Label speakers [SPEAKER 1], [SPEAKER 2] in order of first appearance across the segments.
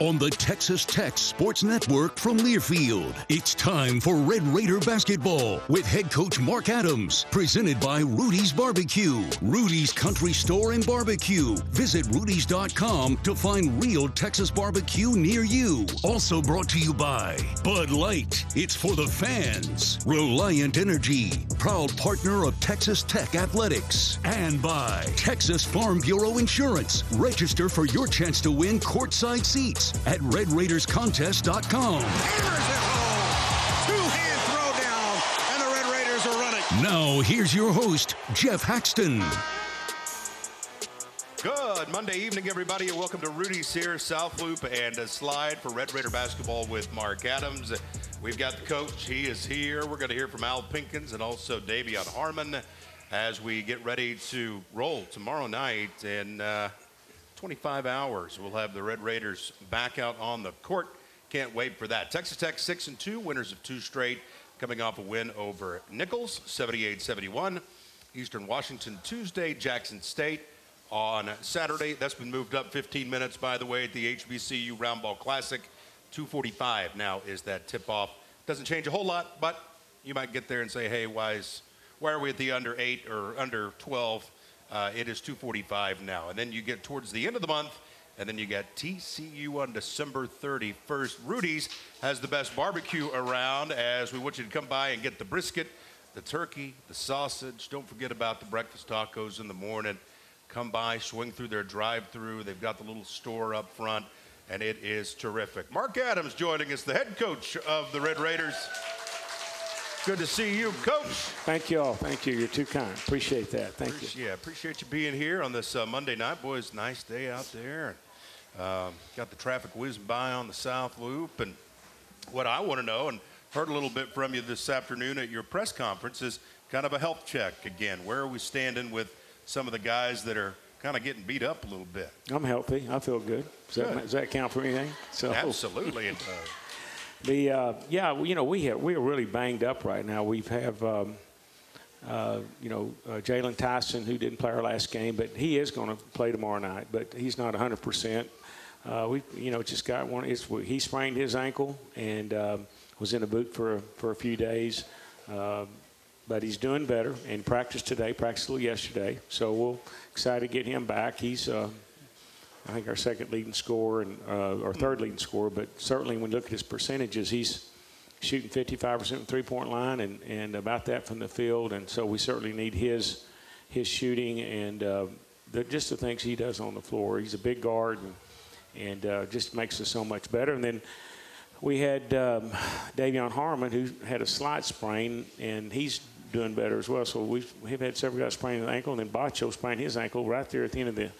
[SPEAKER 1] On the Texas Tech Sports Network from Learfield, it's time for Red Raider basketball with head coach Mark Adams. Presented by Rudy's Barbecue, Rudy's Country Store and Barbecue. Visit Rudy's.com to find real Texas barbecue near you. Also brought to you by Bud Light. It's for the fans. Reliant Energy, proud partner of Texas Tech Athletics. And by Texas Farm Bureau Insurance. Register for your chance to win courtside seats at RedRaidersContest.com.
[SPEAKER 2] Two-hand throw down, and the Red Raiders are running.
[SPEAKER 1] Now, here's your host, Geoff Haxton.
[SPEAKER 2] Good Monday evening, everybody, and welcome to Rudy's here, South Loop, and a slide for Red Raider basketball with Mark Adams. We've got the coach; he is here. We're going to hear from Al Pinkins and also De'Vion Harmon as we get ready to roll tomorrow night. And uh, 25 hours, we'll have the Red Raiders back out on the court. Can't wait for that. Texas Tech six and two, winners of two straight, coming off a win over Nicholls, 78-71. Eastern Washington Tuesday, Jackson State on Saturday. That's been moved up 15 minutes, by the way, at the HBCU Roundball Classic. 2:45 now is that tip-off. Doesn't change a whole lot, but you might get there and say, "Hey, why is why are we at the under eight or under 12?" Uh, it is 2:45 now, and then you get towards the end of the month, and then you get TCU on December 31st. Rudy's has the best barbecue around, as we want you to come by and get the brisket, the turkey, the sausage. Don't forget about the breakfast tacos in the morning. Come by, swing through their drive-through. They've got the little store up front, and it is terrific. Mark Adams joining us, the head coach of the Red Raiders. Good to see you, Coach.
[SPEAKER 3] Thank you all. Thank you. You're too kind. Appreciate that. Thank
[SPEAKER 2] Appreciate,
[SPEAKER 3] you.
[SPEAKER 2] Yeah, appreciate you being here on this uh, Monday night, boys. Nice day out there. Um, got the traffic whizzing by on the South Loop, and what I want to know, and heard a little bit from you this afternoon at your press conference, is kind of a health check again. Where are we standing with some of the guys that are kind of getting beat up a little bit?
[SPEAKER 3] I'm healthy. I feel good. Does, That, does that count for anything? So
[SPEAKER 2] Absolutely, it does.
[SPEAKER 3] The uh, yeah, you know we have, we are really banged up right now. We have um, uh, you know uh, Jaylon Tyson who didn't play our last game, but he is going to play tomorrow night. But he's not 100 percent. Uh, we you know just got one. He sprained his ankle and um, was in a boot for for a few days. Um but he's doing better and practiced today, practiced yesterday. So we're excited to get him back. He's, uh, I think, our second leading scorer and uh, our third leading scorer. But certainly, when you look at his percentages, he's shooting 55% from three-point line and, and about that from the field. And so we certainly need his his shooting and uh, the, just the things he does on the floor. He's a big guard and, and uh, just makes us so much better. And then we had um, De'Vion Harmon who had a slight sprain and he's doing better as well. So we've, we've had several guys sprain his ankle, and then Batcho sprained his ankle right there at the end of the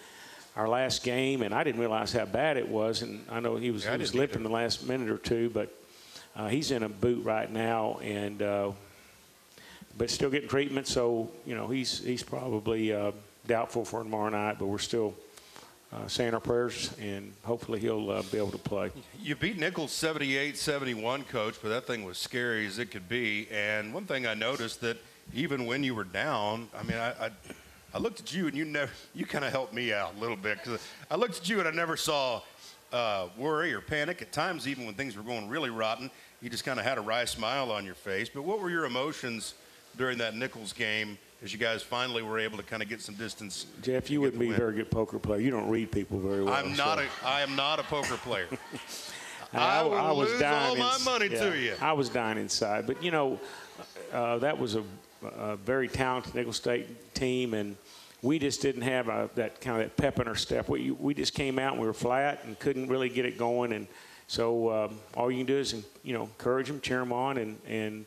[SPEAKER 3] our last game, and I didn't realize how bad it was. And I know he was
[SPEAKER 2] Yeah,
[SPEAKER 3] he was limping
[SPEAKER 2] either.
[SPEAKER 3] the last minute or two, but uh, he's in a boot right now, and uh, but still getting treatment. So you know he's he's probably uh, doubtful for tomorrow night, but we're still. Uh, saying our prayers, and hopefully he'll uh, be able to play.
[SPEAKER 2] You beat Nicholls 78 71, coach, but that thing was scary as it could be. And one thing I noticed that even when you were down, I mean, I, I, I looked at you and you never, you kind of helped me out a little bit because I looked at you and I never saw uh, worry or panic. At times, even when things were going really rotten, you just kind of had a wry smile on your face. But what were your emotions during that Nicholls game as you guys finally were able to kind of get some distance?
[SPEAKER 3] Jeff, you wouldn't be a very good poker player. You don't read people very well.
[SPEAKER 2] I'm not
[SPEAKER 3] so.
[SPEAKER 2] a, I am not a poker player.
[SPEAKER 3] I,
[SPEAKER 2] I
[SPEAKER 3] I was
[SPEAKER 2] lose
[SPEAKER 3] dying
[SPEAKER 2] all my money
[SPEAKER 3] yeah,
[SPEAKER 2] to you.
[SPEAKER 3] I was dying inside, but you know, uh, that was a, a very talented Nicholls State team, and we just didn't have a, that kind of that pep in our step. We we just came out and we were flat and couldn't really get it going, and so um, all you can do is you know encourage them, cheer them on, and and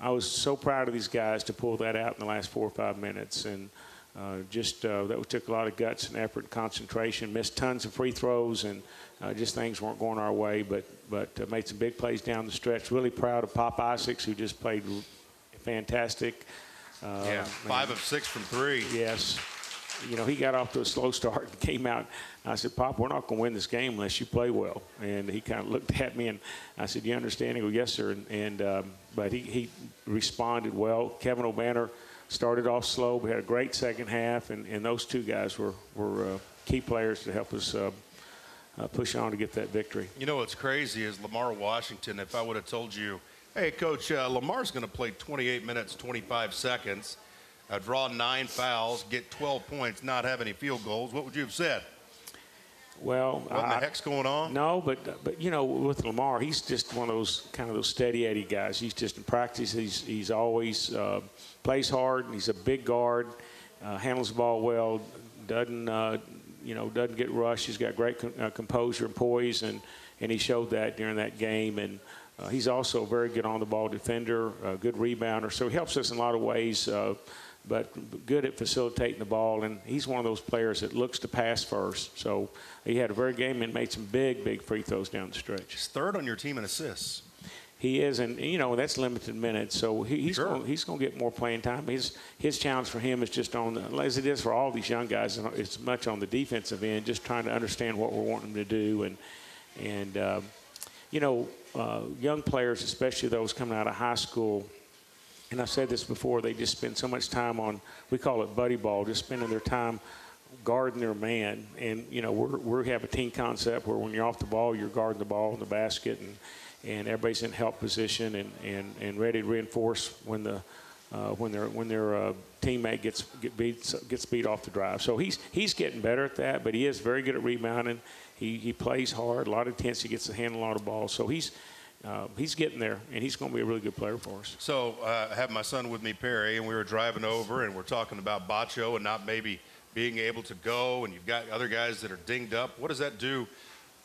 [SPEAKER 3] I was so proud of these guys to pull that out in the last four or five minutes, and uh, just uh, that took a lot of guts and effort, and concentration. Missed tons of free throws, and uh, just things weren't going our way. But but uh, made some big plays down the stretch. Really proud of Pop Isaacs, who just played fantastic. Uh,
[SPEAKER 2] Yeah, five of six from three.
[SPEAKER 3] Yes. You know, he got off to a slow start and came out. I said, Pop, we're not going to win this game unless you play well. And he kind of looked at me and I said, You understand? He goes, Yes, sir. And, and um, but he, he responded well. Kevin Obanor started off slow, but had a great second half. And, and those two guys were, were uh, key players to help us uh, uh, push on to get that victory.
[SPEAKER 2] You know what's crazy is Lamar Washington. If I would have told you, hey, coach, uh, Lamar's going to play 28 minutes, 25 seconds, uh, draw nine fouls, get 12 points, not have any field goals, what would you have said?
[SPEAKER 3] Well,
[SPEAKER 2] What in the heck's going on?
[SPEAKER 3] No, but but you know, with Lamar, he's just one of those kind of those steady Eddie guys. He's just in practice. He's he's always uh, plays hard. He's a big guard, uh, handles the ball well, doesn't uh, you know doesn't get rushed. He's got great com- uh, composure and poise, and and he showed that during that game. And uh, he's also a very good on the ball defender, a good rebounder. So he helps us in a lot of ways. Uh, but good at facilitating the ball, and he's one of those players that looks to pass first. So he had a very good game and made some big, big free throws down the stretch.
[SPEAKER 2] He's third on your team in assists.
[SPEAKER 3] He is, and you know that's limited minutes, so he, he's
[SPEAKER 2] Sure.
[SPEAKER 3] going he's going to get more playing time. His his challenge for him is just on, the, as it is for all these young guys, it's much on the defensive end, just trying to understand what we're wanting them to do, and and um, you know uh, young players, especially those coming out of high school. And I've said this before, they just spend so much time on, we call it buddy ball, just spending their time guarding their man. And, you know, we're, we have a team concept where when you're off the ball, you're guarding the ball in the basket and, and everybody's in help position and, and, and ready to reinforce when the, uh, when their when their uh, teammate gets get beat gets beat off the drive. So he's he's getting better at that, but he is very good at rebounding. He he plays hard, a lot of intensity, gets to handle a lot of balls. So he's uh, he's getting there, and he's going to be a really good player for us.
[SPEAKER 2] So uh, I have my son with me, Perry, and we were driving over, and we're talking about Batcho and not maybe being able to go, and you've got other guys that are dinged up. What does that do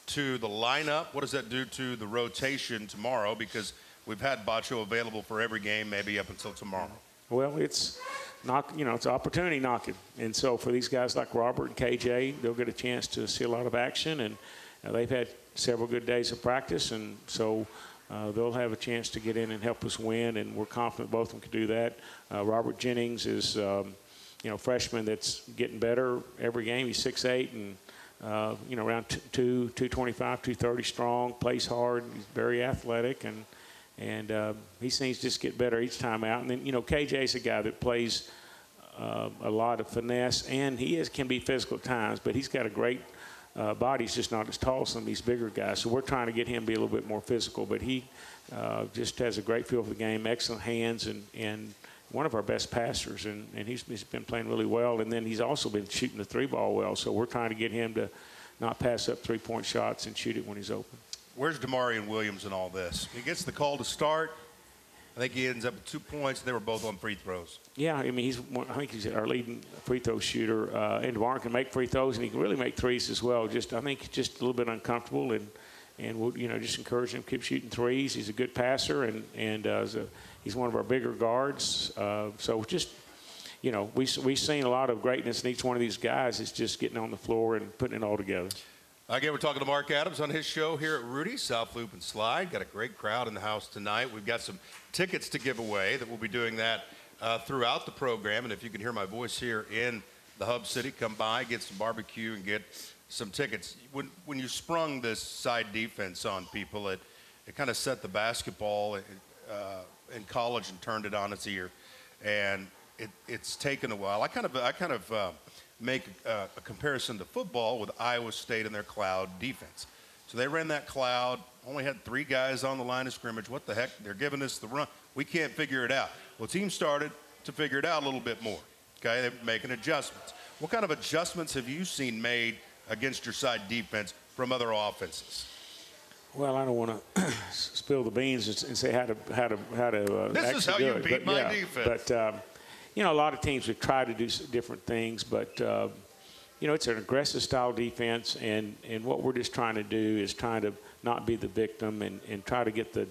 [SPEAKER 2] to the lineup? What does that do to the rotation tomorrow? Because we've had Batcho available for every game, maybe up until tomorrow.
[SPEAKER 3] Well, it's knock, you know, it's opportunity knocking, and so for these guys like Robert and KJ, they'll get a chance to see a lot of action, and uh, they've had several good days of practice, and so. Uh, they'll have a chance to get in and help us win, and we're confident both of them can do that. Uh, Robert Jennings is, um, you know, freshman that's getting better every game. He's six eight and uh, you know around t- two two twenty five, two thirty strong. Plays hard. He's very athletic, and and uh, he seems to just get better each time out. And then you know KJ's a guy that plays uh, a lot of finesse, and he is can be physical at times, but he's got a great uh, body. He's just not as tall as some of these bigger guys. So we're trying to get him to be a little bit more physical, but he uh, just has a great feel for the game, excellent hands, and and one of our best passers, and, and he's, he's been playing really well. And then he's also been shooting the three ball well. So we're trying to get him to not pass up three point shots and shoot it when he's open.
[SPEAKER 2] Where's D'Maurian Williams in all this? He gets the call to start. I think he ends up with two points. They were both on free throws.
[SPEAKER 3] Yeah, I mean, he's I think he's our leading free throw shooter. Uh, and Warren can make free throws, and he can really make threes as well. Just I think just a little bit uncomfortable, and and we'll you know just encourage him to keep shooting threes. He's a good passer, and and uh, a, he's one of our bigger guards. Uh, so just you know, we we've seen a lot of greatness in each one of these guys. It's just getting on the floor and putting it all together.
[SPEAKER 2] Again, we're talking to Mark Adams on his show here at Rudy's South Loop and Slide. Got a great crowd in the house tonight. We've got some tickets to give away that we'll be doing that uh, throughout the program. And if you can hear my voice here in the Hub City, come by, get some barbecue, and get some tickets. When, when you sprung this side defense on people, it, it kind of set the basketball uh, in college and turned it on its ear. And it, it's taken a while. I kind of, I kind of uh, make a, a comparison to football with Iowa State and their cloud defense. So they ran that cloud, only had three guys on the line of scrimmage. What the heck? They're giving us the run. We can't figure it out. Well, teams started to figure it out a little bit more. Okay, they're making adjustments. What kind of adjustments have you seen made against your side defense from other offenses?
[SPEAKER 3] Well, I don't want to spill the beans and say how to how to how to. Uh,
[SPEAKER 2] this is how you beat my
[SPEAKER 3] yeah,
[SPEAKER 2] defense.
[SPEAKER 3] But um, you know, a lot of teams have tried to do different things, but uh, you know, it's an aggressive style defense, and, and what we're just trying to do is trying to not be the victim and, and try to get the,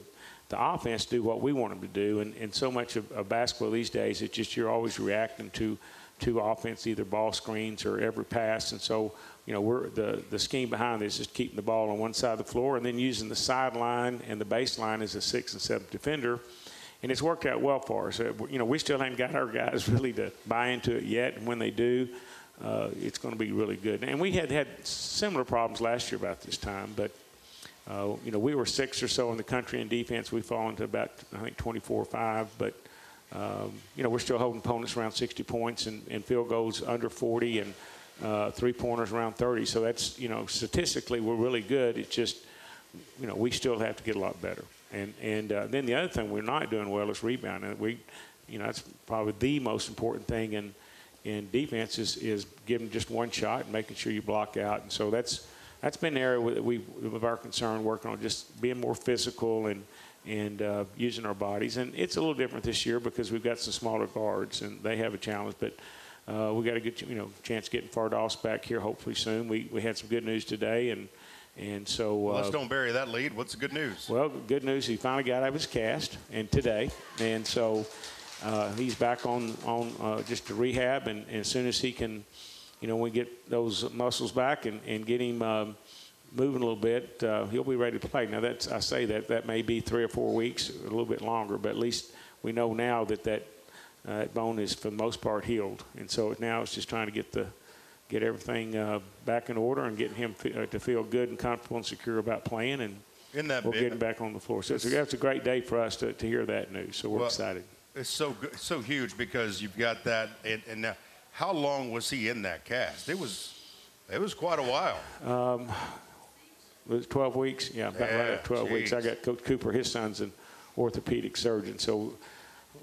[SPEAKER 3] the offense to do what we want them to do. And, and so much of, of basketball these days, it's just you're always reacting to to offense, either ball screens or every pass. And so, you know, we're the, the scheme behind this is keeping the ball on one side of the floor and then using the sideline and the baseline as a sixth and seventh defender. And it's worked out well for us. Uh, you know, we still haven't got our guys really to buy into it yet. And when they do, uh, it's going to be really good. And we had had similar problems last year about this time, but uh, you know we were six or so in the country in defense. We fall into about I think 24 or five, but um, you know we're still holding opponents around 60 points and, and field goals under 40 and uh, three pointers around 30. So that's you know statistically we're really good. It's just you know we still have to get a lot better. And and uh, then the other thing we're not doing well is rebounding. We you know that's probably the most important thing in in defense is, is giving just one shot and making sure you block out. And so that's that's been an area that we of our concern working on just being more physical and and uh, using our bodies. And it's a little different this year because we've got some smaller guards and they have a challenge. But uh, we got a good you know chance getting Fardaws back here hopefully soon. We we had some good news today and. And so,
[SPEAKER 2] well, let's
[SPEAKER 3] uh,
[SPEAKER 2] don't bury that lead. What's the good news?
[SPEAKER 3] Well, good news. He finally got out of his cast, and today, and so uh, he's back on on uh, just to rehab, and, and, as soon as he can, you know, we get those muscles back and, and get him um, moving a little bit, uh, he'll be ready to play. Now, that's I say that that may be three or four weeks, a little bit longer, but at least we know now that that, uh, that bone is for the most part healed, and so now it's just trying to get the get everything uh, back in order and getting him f- uh, to feel good and comfortable and secure about playing and.
[SPEAKER 2] In that
[SPEAKER 3] we'll
[SPEAKER 2] big,
[SPEAKER 3] get him back on the floor. So it's, it's, a great day for us to, to hear that news. So we're
[SPEAKER 2] well,
[SPEAKER 3] excited
[SPEAKER 2] it's so good, so huge because you've got that. And, and, now, how long was he in that cast? It was, it was quite a while.
[SPEAKER 3] Um, it was 12 weeks. Yeah, about
[SPEAKER 2] yeah,
[SPEAKER 3] right at 12
[SPEAKER 2] geez.
[SPEAKER 3] weeks. I got Coach Cooper. His son's an orthopedic surgeon, so.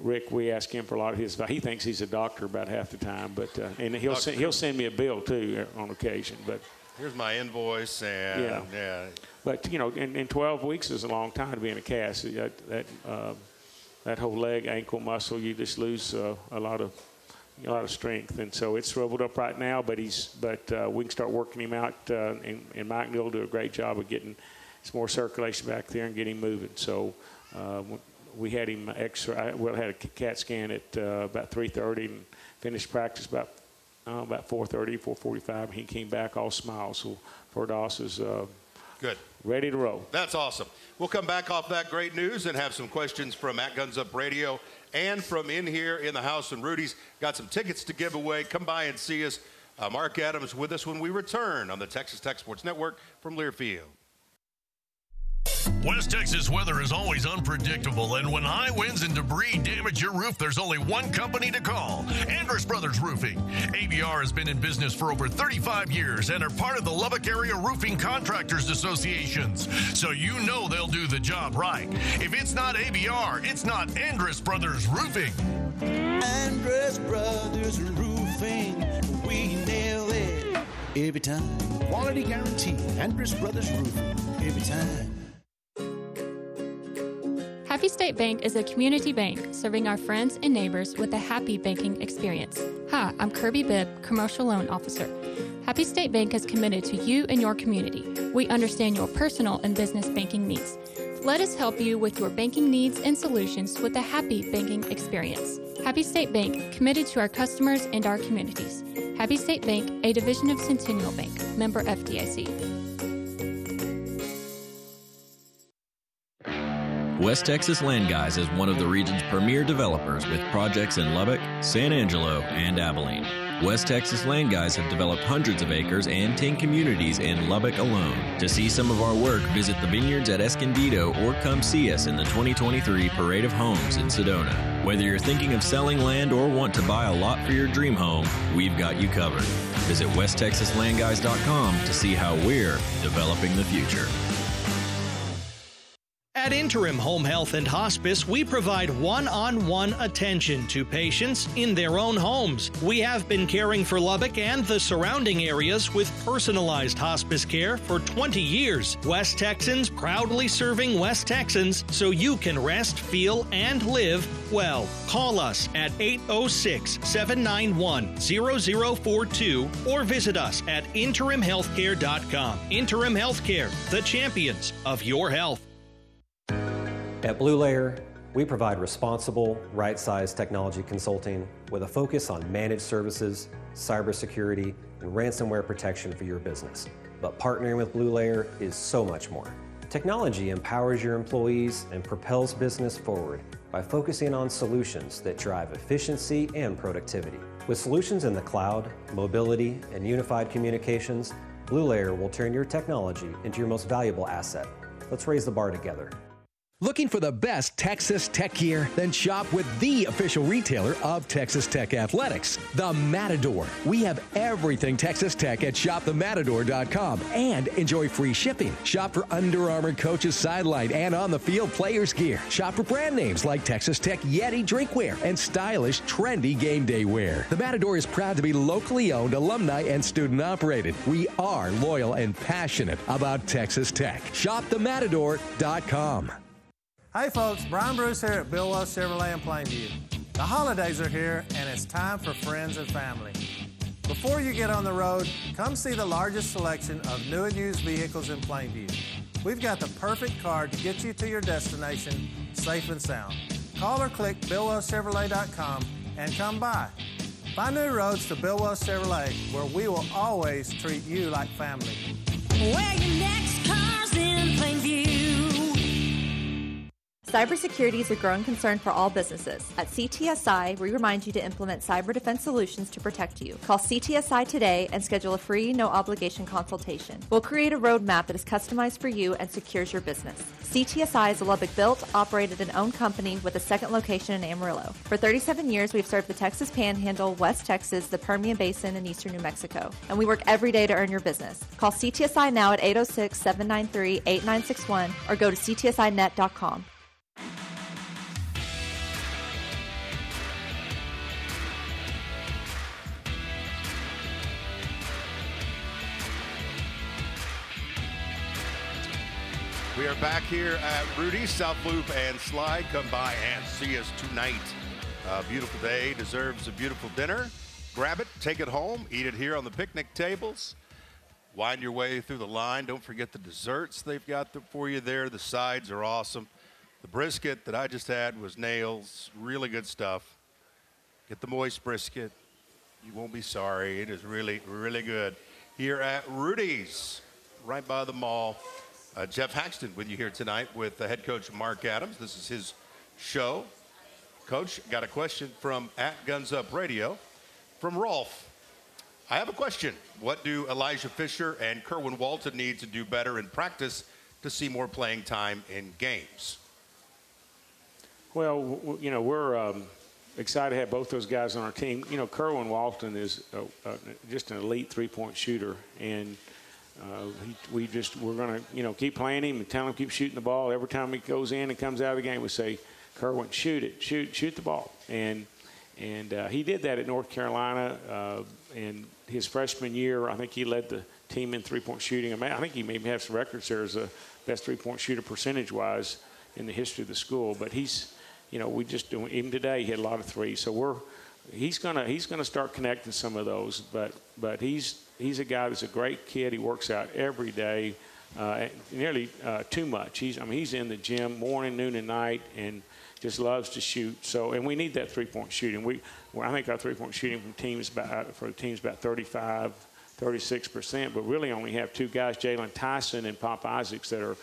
[SPEAKER 3] Rick, we ask him for a lot of his advice. He thinks he's a doctor about half the time, but uh, and he'll send, he'll send me a bill too uh, on occasion. But
[SPEAKER 2] here's my invoice, and yeah, yeah.
[SPEAKER 3] But you know, in, in 12 weeks is a long time to be in a cast. That, that uh, that whole leg ankle muscle, you just lose uh, a lot of a lot of strength, and so it's shriveled up right now. But he's but uh, we can start working him out, uh, and, and Mike Neal will do a great job of getting some more circulation back there and getting moving. So uh, we had him X-ray. Well, had a CAT scan at uh, about 3:30 and finished practice about uh, about 4:30, 4:45. He came back all smiles. So Fardaws is uh,
[SPEAKER 2] good,
[SPEAKER 3] ready to roll.
[SPEAKER 2] That's awesome. We'll come back off that great news and have some questions from at Guns Up Radio and from in here in the house and Rudy's Got some tickets to give away. Come by and see us. Uh, Mark Adams with us when we return on the Texas Tech Sports Network from Learfield.
[SPEAKER 4] West Texas weather is always unpredictable, and when high winds and debris damage your roof, there's only one company to call Andrus Brothers Roofing. ABR has been in business for over 35 years and are part of the Lubbock Area Roofing Contractors Associations, so you know they'll do the job right. If it's not ABR, it's not Andrus Brothers Roofing.
[SPEAKER 5] Andrus Brothers Roofing, we nail it every time. Quality guarantee, Andrus Brothers Roofing, every time.
[SPEAKER 6] State Bank is a community bank serving our friends and neighbors with a happy banking experience. Hi, I'm Kirby Bibb, Commercial Loan Officer. Happy State Bank is committed to you and your community. We understand your personal and business banking needs. Let us help you with your banking needs and solutions with a happy banking experience. Happy State Bank, committed to our customers and our communities. Happy State Bank, a division of Centennial Bank, member FDIC.
[SPEAKER 7] West Texas Land Guys is one of the region's premier developers with projects in Lubbock, San Angelo, and Abilene. West Texas Land Guys have developed hundreds of acres and 10 communities in Lubbock alone. To see some of our work, visit the vineyards at Escondido or come see us in the 2023 Parade of Homes in Sedona. Whether you're thinking of selling land or want to buy a lot for your dream home, we've got you covered. Visit westtexaslandguys.com to see how we're developing the future.
[SPEAKER 8] At Interim Home Health and Hospice, we provide one on one attention to patients in their own homes. We have been caring for Lubbock and the surrounding areas with personalized hospice care for 20 years. West Texans proudly serving West Texans so you can rest, feel, and live well. Call us at 806 791 0042 or visit us at interimhealthcare.com. Interim Healthcare, the champions of your health.
[SPEAKER 9] At Blue Layer, we provide responsible, right sized technology consulting with a focus on managed services, cybersecurity, and ransomware protection for your business. But partnering with Blue Layer is so much more. Technology empowers your employees and propels business forward by focusing on solutions that drive efficiency and productivity. With solutions in the cloud, mobility, and unified communications, Blue Layer will turn your technology into your most valuable asset. Let's raise the bar together.
[SPEAKER 10] Looking for the best Texas Tech gear? Then shop with the official retailer of Texas Tech Athletics, The Matador. We have everything Texas Tech at shopthematador.com and enjoy free shipping. Shop for Under Armour coaches sideline and on the field players gear. Shop for brand names like Texas Tech Yeti drinkware and stylish, trendy game day wear. The Matador is proud to be locally owned, alumni, and student operated. We are loyal and passionate about Texas Tech. ShopTheMatador.com.
[SPEAKER 11] Hey folks, Brian Bruce here at Bill Chevrolet in Plainview. The holidays are here and it's time for friends and family. Before you get on the road, come see the largest selection of new and used vehicles in Plainview. We've got the perfect car to get you to your destination safe and sound. Call or click BillWellsChevrolet.com and come by. Find new roads to Bill Wells Chevrolet where we will always treat you like family.
[SPEAKER 12] Where your next car's
[SPEAKER 13] Cybersecurity is a growing concern for all businesses. At CTSI, we remind you to implement cyber defense solutions to protect you. Call CTSI today and schedule a free, no obligation consultation. We'll create a roadmap that is customized for you and secures your business. CTSI is a Lubbock built, operated, and owned company with a second location in Amarillo. For 37 years, we've served the Texas Panhandle, West Texas, the Permian Basin, and eastern New Mexico. And we work every day to earn your business. Call CTSI now at 806 793 8961 or go to ctsinet.com.
[SPEAKER 2] We are back here at Rudy's South Loop and Slide. Come by and see us tonight. A beautiful day deserves a beautiful dinner. Grab it, take it home, eat it here on the picnic tables. Wind your way through the line. Don't forget the desserts they've got for you there. The sides are awesome. The brisket that I just had was nails. Really good stuff. Get the moist brisket. You won't be sorry. It is really, really good. Here at Rudy's, right by the mall. Uh, Geoff Haxton with you here tonight with head coach Mark Adams. This is his show. Coach, got a question from at Guns Up Radio from Rolf. I have a question. What do Elijah Fisher and Kerwin Walton need to do better in practice to see more playing time in games?
[SPEAKER 3] Well, you know, we're um, excited to have both those guys on our team. You know, Kerwin Walton is uh, uh, just an elite three-point shooter, and uh, he, we just we're going to you know keep playing him and tell him keep shooting the ball. Every time he goes in and comes out of the game, we say, Kerwin, shoot it, shoot, shoot the ball, and and uh, he did that at North Carolina. Uh, and his freshman year, I think he led the team in three-point shooting. I, think he maybe has some records there as the best three-point shooter percentage-wise in the history of the school. But he's, you know, we just even today he had a lot of threes. So we're he's gonna he's gonna start connecting some of those. But but he's he's a guy that's a great kid. He works out every day, uh, nearly uh, too much. He's I mean he's in the gym morning, noon, and night, and just loves to shoot. So and we need that three point shooting. We well, I think our three point shooting from teams about for the teams about 35. 36%, but really only have two guys, Jaylon Tyson and Pop Isaacs, that are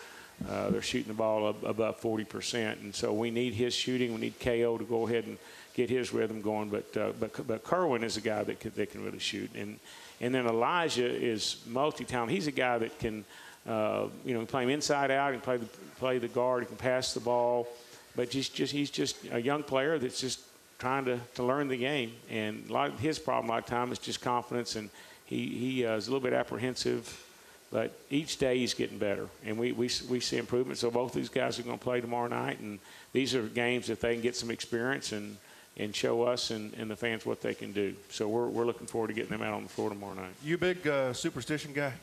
[SPEAKER 3] uh, they're shooting the ball ab- above 40%. And so we need his shooting. We need KO to go ahead and get his rhythm going. But uh, but but Kerwin is a guy that can, that can really shoot. And and then Elijah is multi-talented. He's a guy that can uh, you know play him inside out. Can play the play the guard. He can pass the ball. But just just he's just a young player that's just trying to, to learn the game. And a lot of his problem a lot of time is just confidence and he, he uh, is a little bit apprehensive, but each day he's getting better, and we, we, we see improvement. So both these guys are going to play tomorrow night, and these are games that they can get some experience and, and show us and, and the fans what they can do. So we're, we're looking forward to getting them out on the floor tomorrow night.
[SPEAKER 2] You big uh, superstition guy?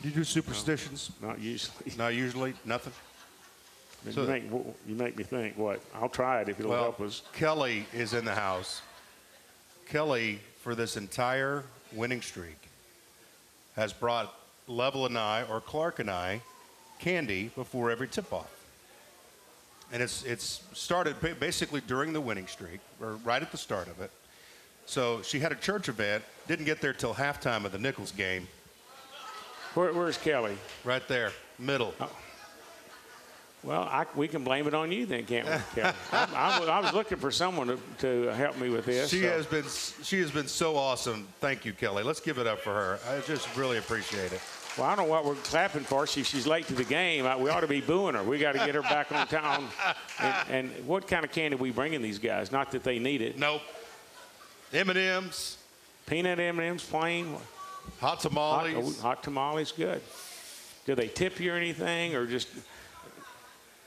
[SPEAKER 2] Do you do superstitions?
[SPEAKER 3] No, not usually.
[SPEAKER 2] Not usually. Nothing. So-
[SPEAKER 3] you, make, you make me think. What? I'll try it if it'll
[SPEAKER 2] well,
[SPEAKER 3] help us.
[SPEAKER 2] Kelly is in the house. Kelly, for this entire winning streak, has brought Level and I, or Clark and I, candy before every tip-off. And it's it's started basically during the winning streak, or right at the start of it. So she had a church event, didn't get there till halftime of the Nicholls game.
[SPEAKER 3] Where, where's Kelly?
[SPEAKER 2] Right there, middle. Oh.
[SPEAKER 3] Well, I, we can blame it on you then, can't we, Kelly? I, I, was- I was looking for someone to, to help me with this.
[SPEAKER 2] She
[SPEAKER 3] so-
[SPEAKER 2] has been she has been so awesome. Thank you, Kelly. Let's give it up for her. I just really appreciate it.
[SPEAKER 3] Well, I don't know what we're clapping for. She, she's late to the game. I, we ought to be booing her. We got to get her back on town. And, and what kind of candy we bringing these guys? Not that they need it.
[SPEAKER 2] Nope. M&M's.
[SPEAKER 3] Peanut M&M's, plain.
[SPEAKER 2] Hot tamales.
[SPEAKER 3] Hot, oh, hot tamales, good. Do they tip you or anything, or just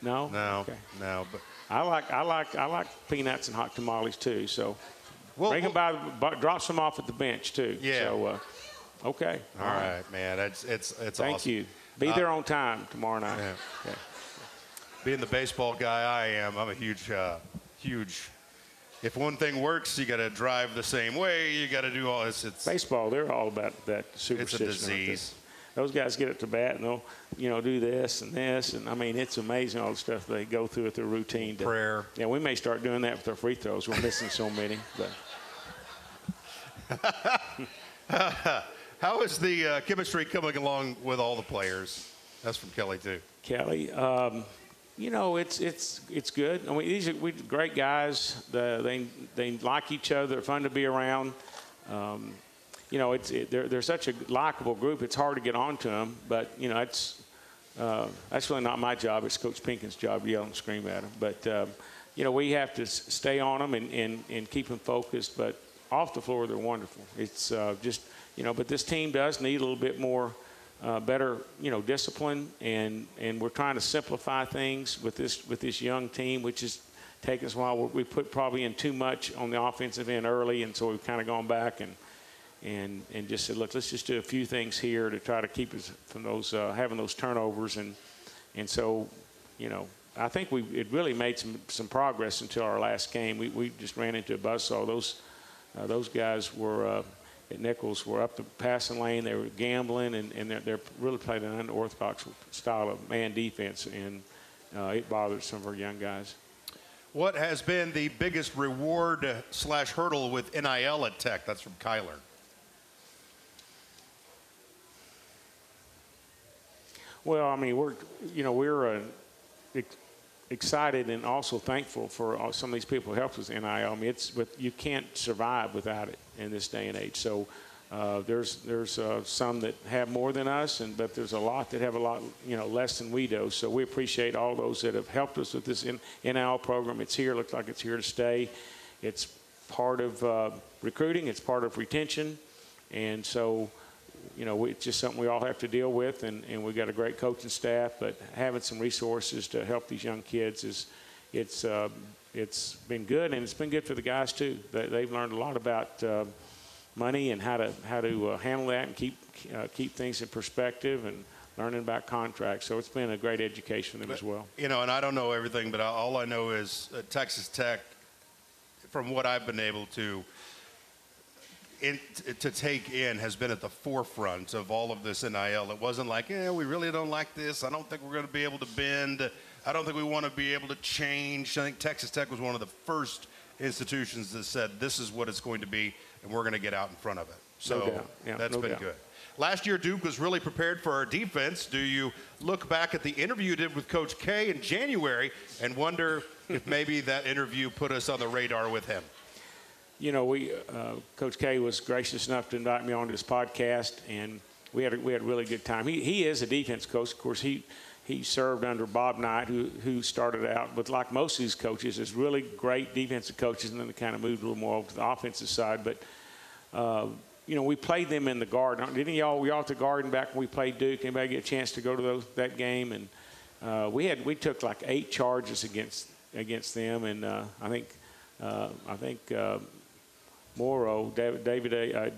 [SPEAKER 3] no?
[SPEAKER 2] No,
[SPEAKER 3] Okay.
[SPEAKER 2] no. But
[SPEAKER 3] I like I like I like peanuts and hot tamales too. So
[SPEAKER 2] Well,
[SPEAKER 3] bring them by, by, drop some off at the bench too.
[SPEAKER 2] Yeah.
[SPEAKER 3] So uh, okay.
[SPEAKER 2] all right, man. It's it's it's
[SPEAKER 3] Thank
[SPEAKER 2] awesome.
[SPEAKER 3] you. Be
[SPEAKER 2] Uh,
[SPEAKER 3] there on time tomorrow night.
[SPEAKER 2] yeah.
[SPEAKER 3] Okay.
[SPEAKER 2] Being the baseball guy I am, I'm a huge, uh, huge. If one thing works, you got to drive the same way. You got to do all this. It's
[SPEAKER 3] Baseball, they're all about that superstition. aren't they?
[SPEAKER 2] disease.
[SPEAKER 3] Those guys get up to bat and they'll, you know, do this and this, and I mean, it's amazing all the stuff they go through with their routine. To,
[SPEAKER 2] Prayer.
[SPEAKER 3] Yeah, we may start doing that with our free throws. We're missing so many. But
[SPEAKER 2] How is the uh, chemistry coming along with all the players? That's from Kelly too.
[SPEAKER 3] Kelly, um, you know, it's it's it's good. I mean, these are we great guys. The, they they like each other. They're fun to be around. Um, you know, it's it, they're they're such a likable group. It's hard to get onto them, but you know, it's uh, that's really not my job. It's Coach Pinkins' job to yell and scream at them. But um, you know, we have to stay on them and, and, and keep them focused. But off the floor, they're wonderful. It's uh, just you know, but this team does need a little bit more uh, better, you know, discipline, and and we're trying to simplify things with this with this young team, which is taking us a while. We put probably in too much on the offensive end early, and so we've kind of gone back and and and just said, look, let's just do a few things here to try to keep us from those uh, having those turnovers, and and so, you know. I think we it really made some, some progress until our last game. We, we just ran into a buzzsaw. Those uh, those guys were uh, at Nicholls were up the passing lane. They were gambling, and, and they're, they're really playing an unorthodox style of man defense, and uh, it bothered some of our young guys.
[SPEAKER 2] What has been the biggest reward slash hurdle with NIL at Tech? That's from Kyler.
[SPEAKER 3] Well, I mean, we're you know we're uh, ex- excited and also thankful for some of these people who helped us NIL. I mean, it's but you can't survive without it in this day and age. So uh, there's there's uh, some that have more than us, and but there's a lot that have a lot you know less than we do. So we appreciate all those that have helped us with this N- NIL program. It's here. Looks like it's here to stay. It's part of uh, recruiting. It's part of retention, and so you know, it's just something we all have to deal with, and, and we've got a great coaching staff. But having some resources to help these young kids is, it's, uh, it's been good, and it's been good for the guys too. They, they've learned a lot about uh, money and how to how to uh, handle that and keep uh, keep things in perspective, and learning about contracts. So it's been a great education for them as well.
[SPEAKER 2] You know, and I don't know everything, but all I know is uh, Texas Tech, from what I've been able to in, to take in, has been at the forefront of all of this NIL. It wasn't like, yeah, we really don't like this. I don't think we're going to be able to bend. I don't think we want to be able to change. I think Texas Tech was one of the first institutions that said this is what it's going to be, and we're going to get out in front of it. So
[SPEAKER 3] no yeah,
[SPEAKER 2] that's
[SPEAKER 3] no
[SPEAKER 2] been
[SPEAKER 3] doubt.
[SPEAKER 2] good. Last year, Duke was really prepared for our defense. Do you look back at the interview you did with Coach K in January and wonder if maybe that interview put us on the radar with him?
[SPEAKER 3] You know, we uh, Coach K was gracious enough to invite me on to his podcast, and we had a, we had a really good time. He he is a defense coach, of course. He he served under Bob Knight, who who started out with like most of these coaches, is really great defensive coaches, and then they kind of moved a little more over to the offensive side, but. Uh, you know, we played them in the garden. Didn't y'all? We all at the garden back when we played Duke. Anybody get a chance to go to those, that game? And uh, we had we took like eight charges against against them, and uh, I think uh, I think uh, Morrow, David, David uh,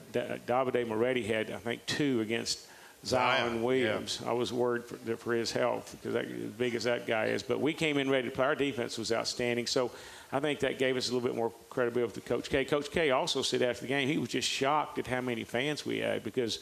[SPEAKER 3] Davide Moretti had I think two against Zion,
[SPEAKER 2] Zion,
[SPEAKER 3] Williams. I was worried for, for his health because that, as big as that guy is. But we came in ready to play. Our defense was outstanding. So I think that gave us a little bit more credibility with Coach K. Coach K also said after the game he was just shocked at how many fans we had because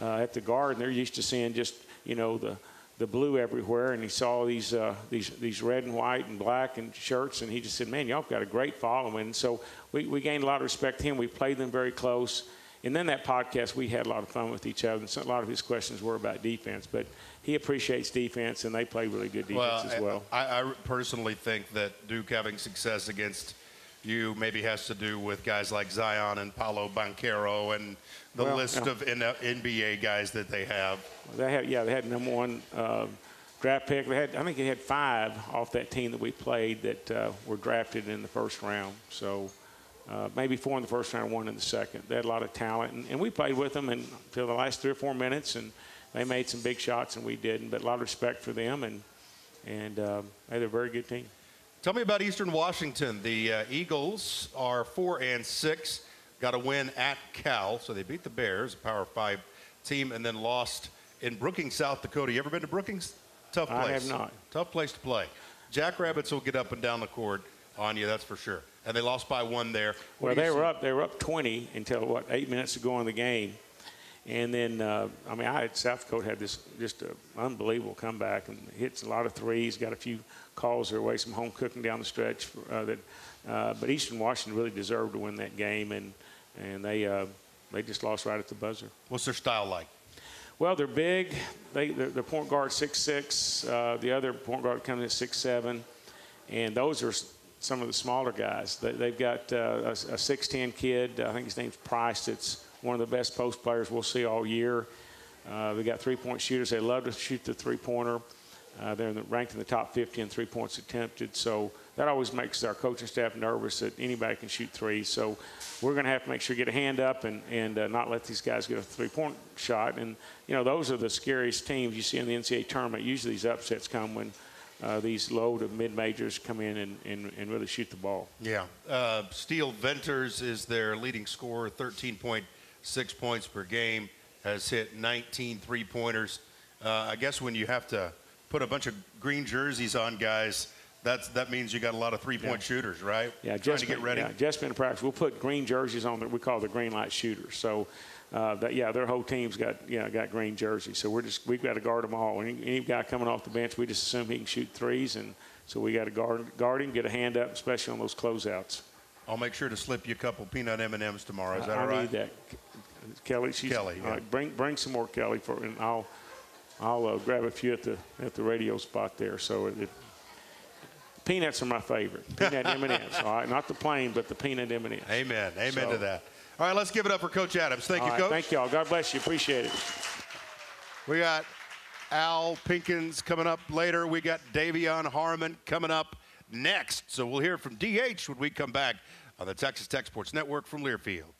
[SPEAKER 3] uh, at the Garden they're used to seeing just you know the the blue everywhere, and he saw these uh, these these red and white and black and shirts, and he just said, "Man, y'all got a great following." And so we, we gained a lot of respect to him. We played them very close. And then that podcast, we had a lot of fun with each other. And so a lot of his questions were about defense, but he appreciates defense, and they play really good defense
[SPEAKER 2] well,
[SPEAKER 3] as well.
[SPEAKER 2] I, I personally think that Duke having success against you maybe has to do with guys like Zion and Paolo Banchero and the
[SPEAKER 3] Well,
[SPEAKER 2] list
[SPEAKER 3] yeah.
[SPEAKER 2] of N- NBA guys that they have.
[SPEAKER 3] They had, yeah, they had number one uh, draft pick. They had, I think they had five off that team that we played that uh, were drafted in the first round. So uh, maybe four in the first round, one in the second. They had a lot of talent, and, and we played with them and- until the last three or four minutes, and they made some big shots and we didn't. But a lot of respect for them, and and um, they're a very good team.
[SPEAKER 2] Tell me about Eastern Washington. The uh, Eagles are four and six. Got a win at Cal, so they beat the Bears, a Power Five team, and then lost in Brookings, South Dakota. You ever been to Brookings? Tough place.
[SPEAKER 3] I have not.
[SPEAKER 2] Tough place to play. Jackrabbits will get up and down the court on you, that's for sure. And they lost by one there.
[SPEAKER 3] Well, they were up. They were up 20 until what eight minutes to go in the game, and then uh, I mean, I South Dakota had this just an unbelievable comeback and hits a lot of threes. Got a few calls their way, some home cooking down the stretch. Uh, that, uh, but Eastern Washington really deserved to win that game, and and they uh, they just lost right at the buzzer.
[SPEAKER 2] What's their style like?
[SPEAKER 3] Well, they're big. They the, point guard six six. Uh, the other point guard comes in at six seven, and those are some of the smaller guys. They, they've got uh, a, a six ten kid. I think his name's Price. That's one of the best post players we'll see all year. Uh, they got three point shooters. They love to shoot the three pointer. Uh, they're in the, ranked in the top 50 in three points attempted. So that always makes our coaching staff nervous that anybody can shoot threes. So we're going to have to make sure get a hand up and, and uh, not let these guys get a three point shot. And, you know, those are the scariest teams you see in the NCAA tournament. Usually these upsets come when uh, these low to mid majors come in and, and, and really shoot the ball.
[SPEAKER 2] Yeah. Uh, Steele Venters is their leading scorer, 13.6 points per game, has hit 19 three pointers. Uh, I guess when you have to put a bunch of green jerseys on guys, that's, that means you got a lot of three point
[SPEAKER 3] Yeah.
[SPEAKER 2] shooters, right?
[SPEAKER 3] Yeah,
[SPEAKER 2] Trying
[SPEAKER 3] just
[SPEAKER 2] to get ready.
[SPEAKER 3] Yeah, just been in practice. We'll put green jerseys on that we call the green light shooters. So, uh, that, yeah, their whole team's got yeah got green jerseys. So we're just we've got to guard them all. Any, any guy coming off the bench, we just assume he can shoot threes, and so we got to guard guard him, get a hand up, especially on those closeouts.
[SPEAKER 2] I'll make sure to slip you a couple peanut M&Ms tomorrow. Is that
[SPEAKER 3] I,
[SPEAKER 2] all right?
[SPEAKER 3] I need that. Kelly, she's,
[SPEAKER 2] Kelly, yeah.
[SPEAKER 3] right, bring bring some more Kelly for, and I'll I'll uh, grab a few at the at the radio spot there. So it, it, peanuts are my favorite. Peanut M&Ms. All right, not the plain, but the peanut M&Ms.
[SPEAKER 2] Amen. Amen
[SPEAKER 3] So-
[SPEAKER 2] to that. All right, let's give it up for Coach Adams. Thank you,
[SPEAKER 3] right,
[SPEAKER 2] Coach.
[SPEAKER 3] Thank y'all. God bless you. Appreciate it.
[SPEAKER 2] We got Al Pinkins coming up later. We got De'Vion Harmon coming up next. So we'll hear from DH when we come back on the Texas Tech Sports Network from Learfield.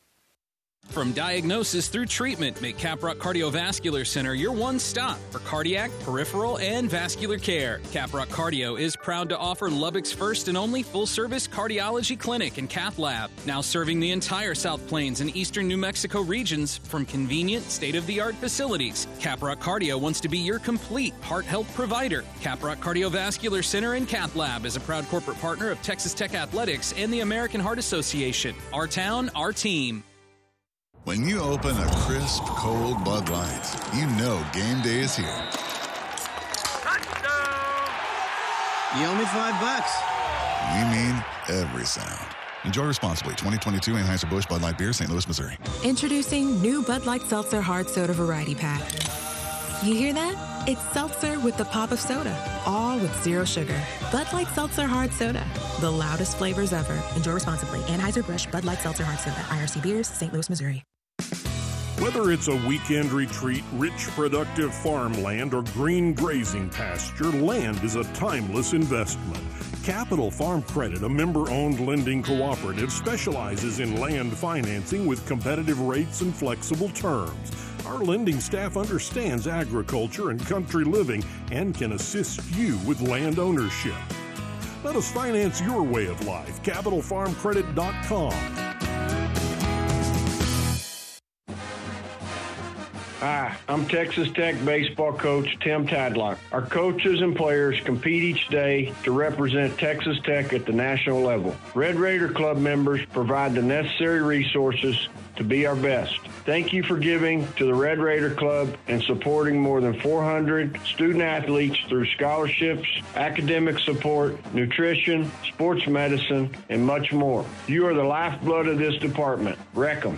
[SPEAKER 14] From diagnosis through treatment, make Caprock Cardiovascular Center your one stop for cardiac, peripheral, and vascular care. Caprock Cardio is proud to offer Lubbock's first and only full service cardiology clinic and cath lab, now serving the entire South Plains and eastern New Mexico regions from convenient, state of the art facilities. Caprock Cardio wants to be your complete heart health provider. Caprock Cardiovascular Center and Cath Lab is a proud corporate partner of Texas Tech Athletics and the American Heart Association. Our town, our team.
[SPEAKER 15] When you open a crisp, cold Bud Light, you know game day is here. Touchdown!
[SPEAKER 16] You owe me five bucks.
[SPEAKER 15] We mean every sound. Enjoy responsibly. 2022 Anheuser-Busch Bud Light Beer, St. Louis, Missouri.
[SPEAKER 17] Introducing new Bud Light Seltzer Hard Soda Variety Pack. You hear that? It's seltzer with the pop of soda, all with zero sugar. Bud Light Seltzer Hard Soda, the loudest flavors ever. Enjoy responsibly. Anheuser-Busch Bud Light Seltzer Hard Soda, IRC Beers, St. Louis, Missouri.
[SPEAKER 18] Whether it's a weekend retreat, rich, productive farmland, or green grazing pasture, land is a timeless investment. Capital Farm Credit, a member owned lending cooperative, specializes in land financing with competitive rates and flexible terms. Our lending staff understands agriculture and country living and can assist you with land ownership. Let us finance your way of life. CapitalFarmCredit.com.
[SPEAKER 19] Hi, I'm Texas Tech baseball coach Tim Tadlock. Our coaches and players compete each day to represent Texas Tech at the national level. Red Raider Club members provide the necessary resources to be our best. Thank you for giving to the Red Raider Club and supporting more than 400 student athletes through scholarships, academic support, nutrition, sports medicine, and much more. You are the lifeblood of this department. Wreck 'em.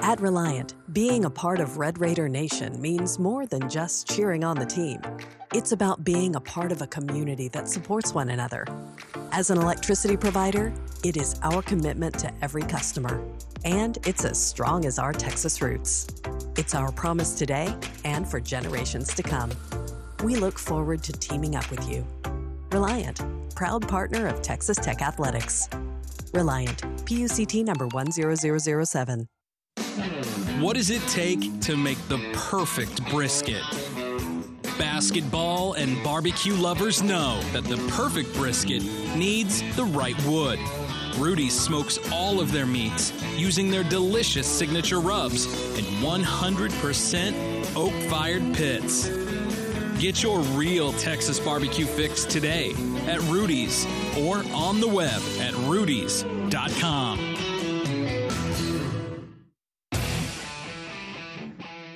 [SPEAKER 20] At Reliant, being a part of Red Raider Nation means more than just cheering on the team. It's about being a part of a community that supports one another. As an electricity provider, it is our commitment to every customer, and it's as strong as our Texas roots. It's our promise today and for generations to come. We look forward to teaming up with you. Reliant, proud partner of Texas Tech Athletics. Reliant, PUCT number 10007.
[SPEAKER 14] What does it take to make the perfect brisket? Basketball and barbecue lovers know that the perfect brisket needs the right wood. Rudy's smokes all of their meats using their delicious signature rubs and 100% oak fired pits. Get your real Texas barbecue fix today at Rudy's or on the web at rudys.com.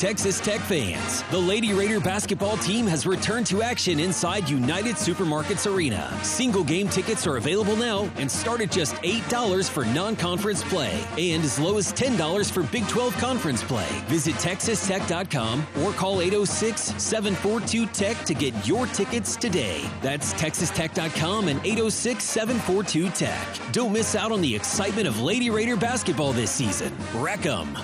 [SPEAKER 21] Texas Tech fans, the Lady Raider basketball team has returned to action inside United Supermarkets Arena. Single game tickets are available now and start at just $8 for non conference play and as low as $10 for Big 12 conference play. Visit TexasTech.com or call 806 742 Tech to get your tickets today. That's TexasTech.com and 806 742 Tech. Don't miss out on the excitement of Lady Raider basketball this season. Wreck 'em.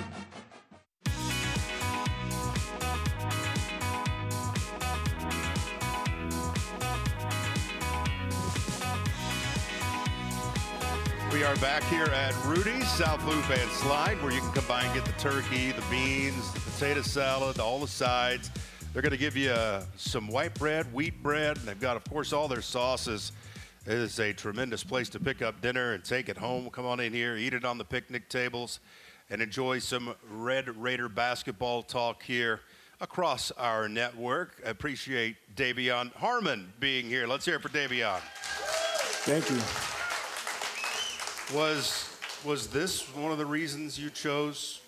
[SPEAKER 2] We are back here at Rudy's, South Loop and Slide, where you can come by and get the turkey, the beans, the potato salad, all the sides. They're going to give you uh, some white bread, wheat bread, and they've got, of course, all their sauces. It is a tremendous place to pick up dinner and take it home. Come on in here, eat it on the picnic tables, and enjoy some Red Raider basketball talk here across our network. I appreciate De'Vion Harmon being here. Let's hear it for De'Vion.
[SPEAKER 22] Thank you.
[SPEAKER 2] Was was this one of the reasons you chose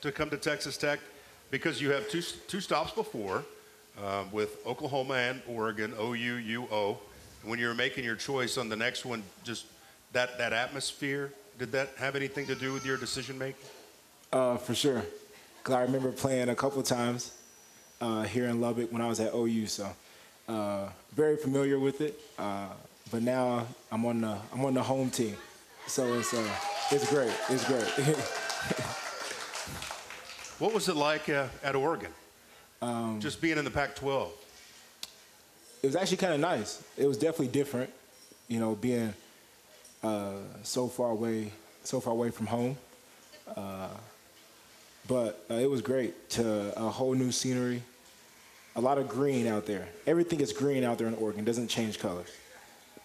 [SPEAKER 2] to come to Texas Tech? Because you have two two stops before uh, with Oklahoma and Oregon, OUUO. When you were making your choice on the next one, just that that atmosphere, did that have anything to do with your decision making?
[SPEAKER 22] Uh, for sure. Cause I remember playing a couple times uh, here in Lubbock when I was at OU, so uh, very familiar with it. Uh, but now I'm on the I'm on the home team, so it's uh, it's great. It's great.
[SPEAKER 2] what was it like uh, at Oregon?
[SPEAKER 22] Um,
[SPEAKER 2] Just being in the Pac-12.
[SPEAKER 22] It was actually kind of nice. It was definitely different, you know, being uh, so far away, so far away from home. Uh, but uh, it was great to a whole new scenery, a lot of green out there. Everything is green out there in Oregon. Doesn't change colors,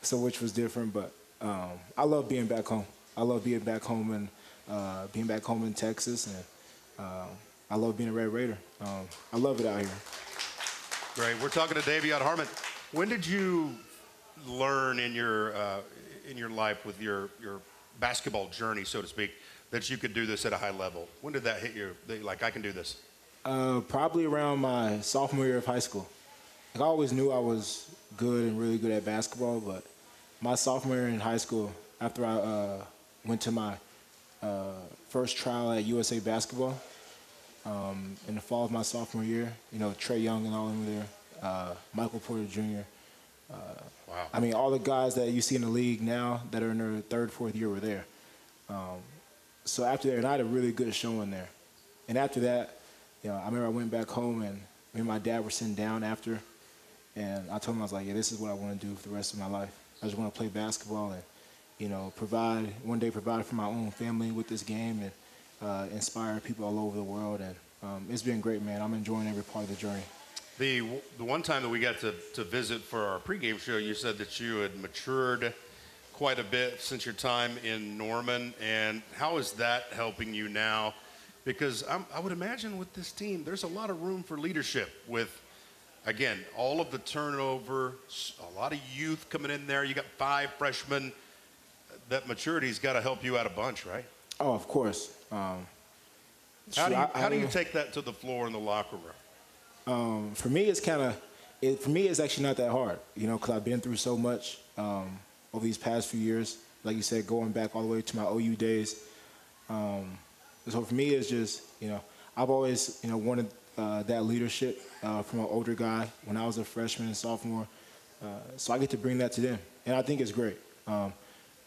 [SPEAKER 22] so which was different. But um, I love being back home. I love being back home and uh, being back home in Texas, and uh, I love being a Red Raider. Um, I love it out here.
[SPEAKER 2] Great. We're talking to De'Vion Harmon. When did you learn in your uh, in your life with your your basketball journey, so to speak, that you could do this at a high level? When did that hit you? That, like I can do this.
[SPEAKER 22] Uh, probably around my sophomore year of high school. Like, I always knew I was good and really good at basketball, but my sophomore year in high school, after I uh, went to my uh, first trial at USA Basketball um, in the fall of my sophomore year, you know, Trae Young and all of them there, uh, Michael Porter Jr. Uh,
[SPEAKER 2] wow.
[SPEAKER 22] I mean, all the guys that you see in the league now that are in their third, fourth year were there. Um, so after that, and I had a really good showing there. And after that, you know, I remember I went back home and me and my dad were sitting down after, and I told him I was like, yeah, this is what I want to do for the rest of my life. I just want to play basketball and, you know, provide one day provide for my own family with this game and uh, inspire people all over the world. And um, it's been great, man. I'm enjoying every part of the journey.
[SPEAKER 2] The the one time that we got to, to visit for our pregame show, you said that you had matured quite a bit since your time in Norman, and how is that helping you now? Because I'm, I would imagine with this team, there's a lot of room for leadership. With again, all of the turnover, a lot of youth coming in there. You got five freshmen. That maturity's got to help you out a bunch, right?
[SPEAKER 22] Oh, of course. Um,
[SPEAKER 2] how do you,
[SPEAKER 22] I-
[SPEAKER 2] how do you take that to the floor in the locker room?
[SPEAKER 22] Um, for me, it's kind of, it, for me, it's actually not that hard, you know, because I've been through so much um, over these past few years. Like you said, going back all the way to my OU days. Um, so for me, it's just, you know, I've always, you know, wanted uh, that leadership uh, from an older guy when I was a freshman and sophomore. Uh, so I get to bring that to them, and I think it's great. Um,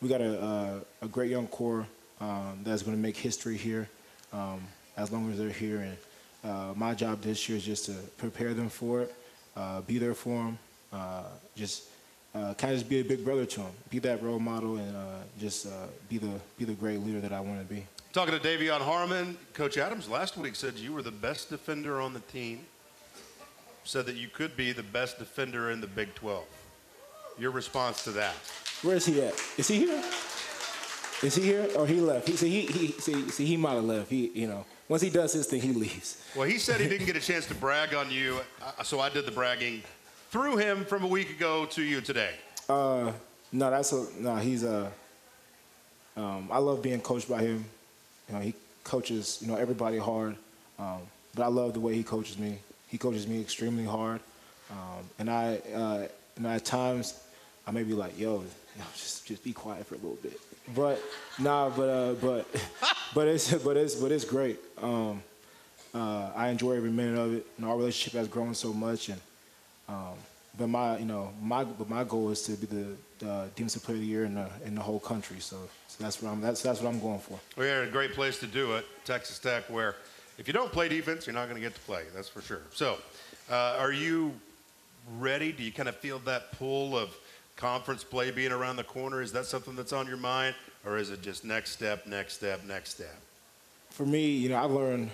[SPEAKER 22] we got a, a, a great young core um, that's going to make history here um, as long as they're here. And uh, my job this year is just to prepare them for it, uh, be there for them, uh, just uh, kind of just be a big brother to them, be that role model, and uh, just uh, be the be the great leader that I want to be.
[SPEAKER 2] Talking to De'Vion Harmon, Coach Adams last week said you were the best defender on the team. Said that you could be the best defender in the Big 12. Your response to that?
[SPEAKER 22] Where is he at? Is he here? Is he here or he left? He see he, he see, see he might have left. He you know once he does his thing he leaves.
[SPEAKER 2] Well, he said he didn't get a chance to brag on you, uh, so I did the bragging through him from a week ago to you today.
[SPEAKER 22] Uh, no, that's a no. He's a. Um, I love being coached by him. You know, he coaches you know everybody hard, um, but I love the way he coaches me. He coaches me extremely hard, um, and I, uh, know, at times I may be like, yo, just just be quiet for a little bit. But nah, but uh, but but it's but it's but it's great. Um, uh, I enjoy every minute of it. and our relationship has grown so much, and um, but my you know my but my goal is to be the uh, defensive player of the year in the in the whole country. So, so that's what I'm that's that's what I'm going for.
[SPEAKER 2] We're a great place to do it, Texas Tech, where if you don't play defense, you're not going to get to play. That's for sure. So, uh, are you ready? Do you kind of feel that pull of conference play being around the corner? Is that something that's on your mind, or is it just next step, next step, next step?
[SPEAKER 22] For me, you know, I've learned,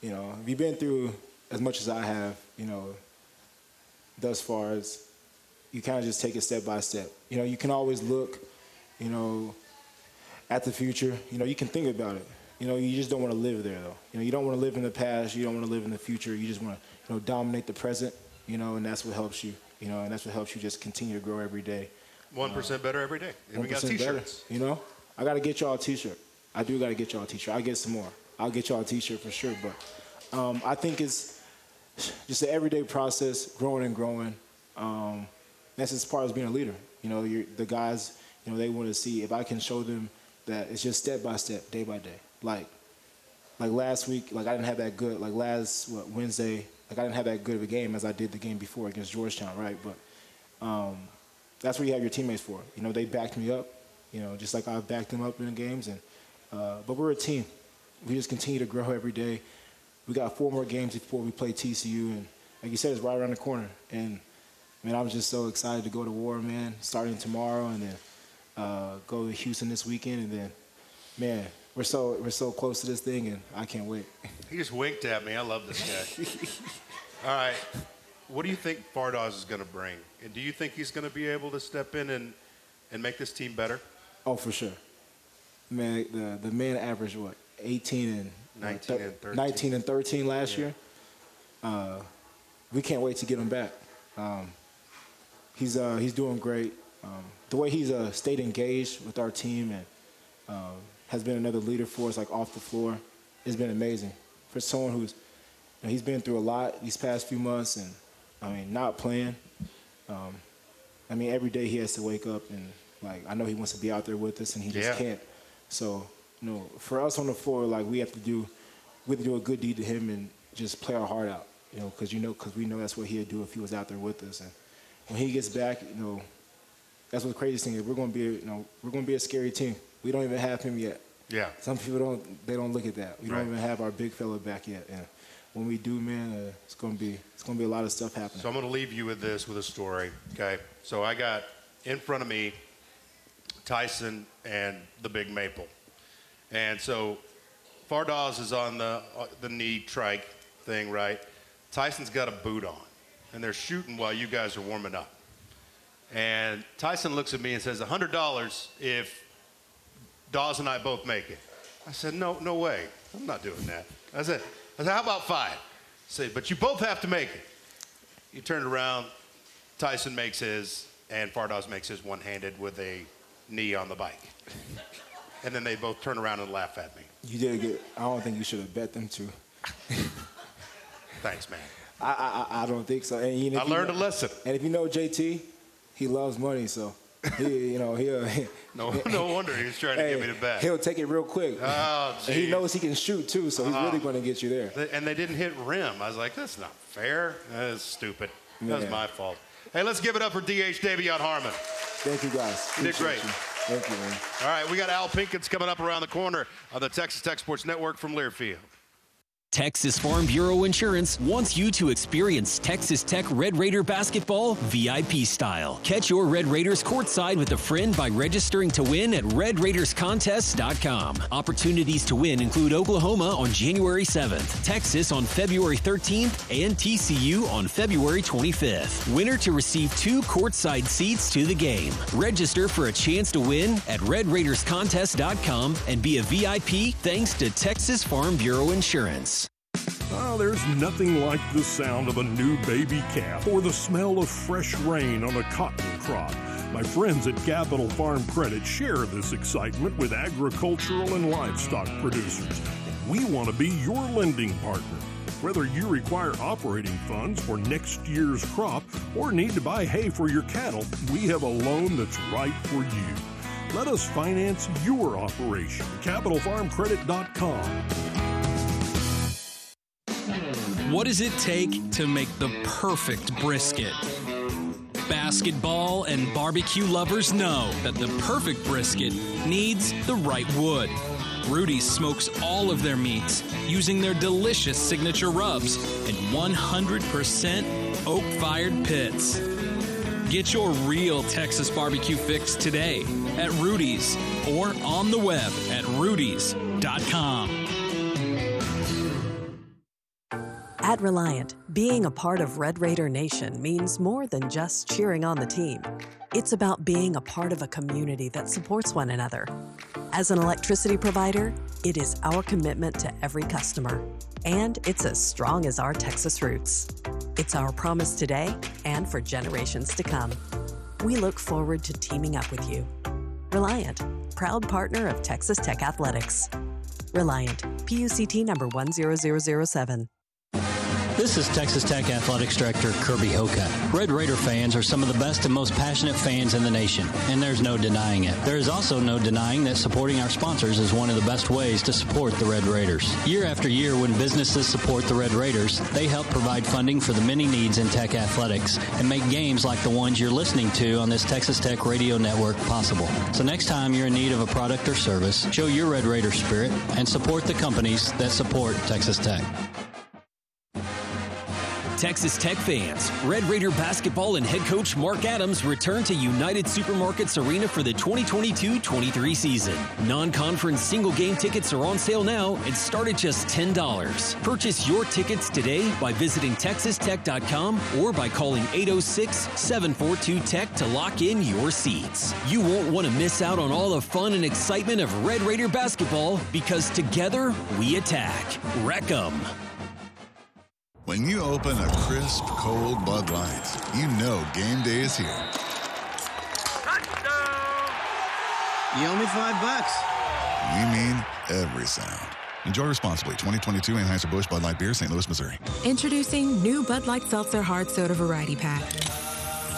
[SPEAKER 22] you know, if you've been through as much as I have, you know, thus far, it's you kind of just take it step by step. You know, you can always look, you know, at the future. You know, you can think about it. You know, you just don't want to live there though. You know, you don't want to live in the past. You don't want to live in the future. You just want to, you know, dominate the present. You know, and that's what helps you. You know, and that's what helps you just continue to grow every day.
[SPEAKER 2] One percent better every day. And we got T-shirts.
[SPEAKER 22] You know, I got to get y'all a T-shirt. I do got to get y'all a T-shirt. I'll get some more. I'll get y'all a T-shirt for sure. But um, I think it's just an everyday process, growing and growing. Um, that's as far as being a leader. You know, you're, the guys, you know, they want to see if I can show them that it's just step by step, day by day. Like, like last week, like I didn't have that good. Like last what Wednesday, like I didn't have that good of a game as I did the game before against Georgetown, right? But um, that's what you have your teammates for. You know, they backed me up. You know, just like I've backed them up in the games. And uh, but we're a team. We just continue to grow every day. We got four more games before we play TCU, and like you said, it's right around the corner. And man, I'm just so excited to go to war, man. Starting tomorrow, and then uh, go to Houston this weekend, and then man, we're so we're so close to this thing, and I can't wait.
[SPEAKER 2] He just winked at me. I love this guy. All right. What do you think Fardaws is going to bring? And do you think he's going to be able to step in and, and make this team better?
[SPEAKER 22] Oh, for sure. Man, the the man averaged what 18 and
[SPEAKER 2] 19 and 13.
[SPEAKER 22] 19 and 13 last year. Uh, we can't wait to get him back. Um, he's uh, he's doing great. Um, the way he's uh, stayed engaged with our team and um, has been another leader for us, like off the floor, It's been amazing. For someone who's you know, he's been through a lot these past few months, and I mean, not playing. Um, I mean, every day he has to wake up and like I know he wants to be out there with us, and he just
[SPEAKER 2] Yeah.
[SPEAKER 22] can't. So, you know, for us on the floor, like we have to do, we have to do a good deed to him and just play our heart out, you know, because you know, because we know that's what he'd do if he was out there with us. And when he gets back, you know, that's what the craziest thing is. We're gonna be, you know, we're gonna be a scary team. We don't even have him yet.
[SPEAKER 2] Yeah.
[SPEAKER 22] Some people don't, they don't look at that. We
[SPEAKER 2] Right.
[SPEAKER 22] don't even have our big fella back yet. And when we do, man, uh, it's gonna be, it's gonna be a lot of stuff happening.
[SPEAKER 2] So I'm going to leave you with this, with a story. Okay. So I got in front of me Tyson and the Big Maple, and so Fardaws is on the uh, the knee trike thing, right? Tyson's got a boot on, and they're shooting while you guys are warming up. And Tyson looks at me and says, hundred dollars if Dawes and I both make it. I said, no, no way. I'm not doing that. I said, I said, how about five? I said, but you both have to make it. He turned around, Tyson makes his, and Fardaws makes his one-handed with a knee on the bike. And then they both turn around and laugh at me.
[SPEAKER 22] You did good. I don't think you should have bet them two.
[SPEAKER 2] Thanks, man.
[SPEAKER 22] I, I, I don't think so. And
[SPEAKER 2] I
[SPEAKER 22] if you
[SPEAKER 2] learned
[SPEAKER 22] know-
[SPEAKER 2] a lesson.
[SPEAKER 22] And if you know JT, he loves money, so he, you know, he'll.
[SPEAKER 2] No, no wonder he was trying to get me to bat.
[SPEAKER 22] He'll take it real quick.
[SPEAKER 2] Oh,
[SPEAKER 22] and he knows he can shoot too, so he's
[SPEAKER 2] Ah.
[SPEAKER 22] really going to get you there.
[SPEAKER 2] And they didn't hit rim. I was like, that's not fair. That is stupid. That was
[SPEAKER 22] Yeah.
[SPEAKER 2] my fault. Hey, let's give it up for DH De'Vion Harmon.
[SPEAKER 22] Thank you guys.
[SPEAKER 2] Did great.
[SPEAKER 22] you. Thank you, man.
[SPEAKER 2] All right, we got Al Pinkins coming up around the corner on the Texas Tech Sports Network from Learfield.
[SPEAKER 21] Texas Farm Bureau Insurance wants you to experience Texas Tech Red Raider basketball VIP style. Catch your Red Raiders courtside with a friend by registering to win at RedRaidersContest.com. Opportunities to win include Oklahoma on January 7th, Texas on February 13th, and TCU on February 25th. Winner to receive two courtside seats to the game. Register for a chance to win at RedRaidersContest.com and be a VIP thanks to Texas Farm Bureau Insurance.
[SPEAKER 18] Oh, there's nothing like the sound of a new baby calf or the smell of fresh rain on a cotton crop. My friends at Capital Farm Credit share this excitement with agricultural and livestock producers. We want to be your lending partner. Whether you require operating funds for next year's crop or need to buy hay for your cattle, we have a loan that's right for you. Let us finance your operation. CapitalFarmCredit.com.
[SPEAKER 14] What does it take to make the perfect brisket? Basketball and barbecue lovers know that the perfect brisket needs the right wood. Rudy smokes all of their meats using their delicious signature rubs and 100% oak fired pits. Get your real Texas barbecue fix today at Rudy's or on the web at rudys.com.
[SPEAKER 20] At Reliant, being a part of Red Raider Nation means more than just cheering on the team. It's about being a part of a community that supports one another. As an electricity provider, it is our commitment to every customer. And it's as strong as our Texas roots. It's our promise today and for generations to come. We look forward to teaming up with you. Reliant, proud partner of Texas Tech Athletics. Reliant, PUCT number 10007.
[SPEAKER 23] This is Texas Tech Athletics Director Kirby Hocutt. Red Raider fans are some of the best and most passionate fans in the nation, and there's no denying it. There is also no denying that supporting our sponsors is one of the best ways to support the Red Raiders. Year after year, when businesses support the Red Raiders, they help provide funding for the many needs in Tech athletics and make games like the ones you're listening to on this Texas Tech radio network possible. So next time you're in need of a product or service, show your Red Raider spirit and support the companies that support Texas Tech.
[SPEAKER 21] Texas Tech fans, Red Raider basketball and head coach Mark Adams return to United Supermarkets Arena for the 2022-23 season. Non-conference single game tickets are on sale now and start at just $10. Purchase your tickets today by visiting texastech.com or by calling 806-742-TECH to lock in your seats. You won't want to miss out on all the fun and excitement of Red Raider basketball because together we attack. Wreck 'em.
[SPEAKER 15] When you open a crisp, cold Bud Light, you know game day is here.
[SPEAKER 16] You owe me five bucks.
[SPEAKER 15] We mean every sound. Enjoy responsibly. 2022 Anheuser-Busch Bud Light Beer, St. Louis, Missouri.
[SPEAKER 17] Introducing new Bud Light Seltzer Hard Soda Variety Pack.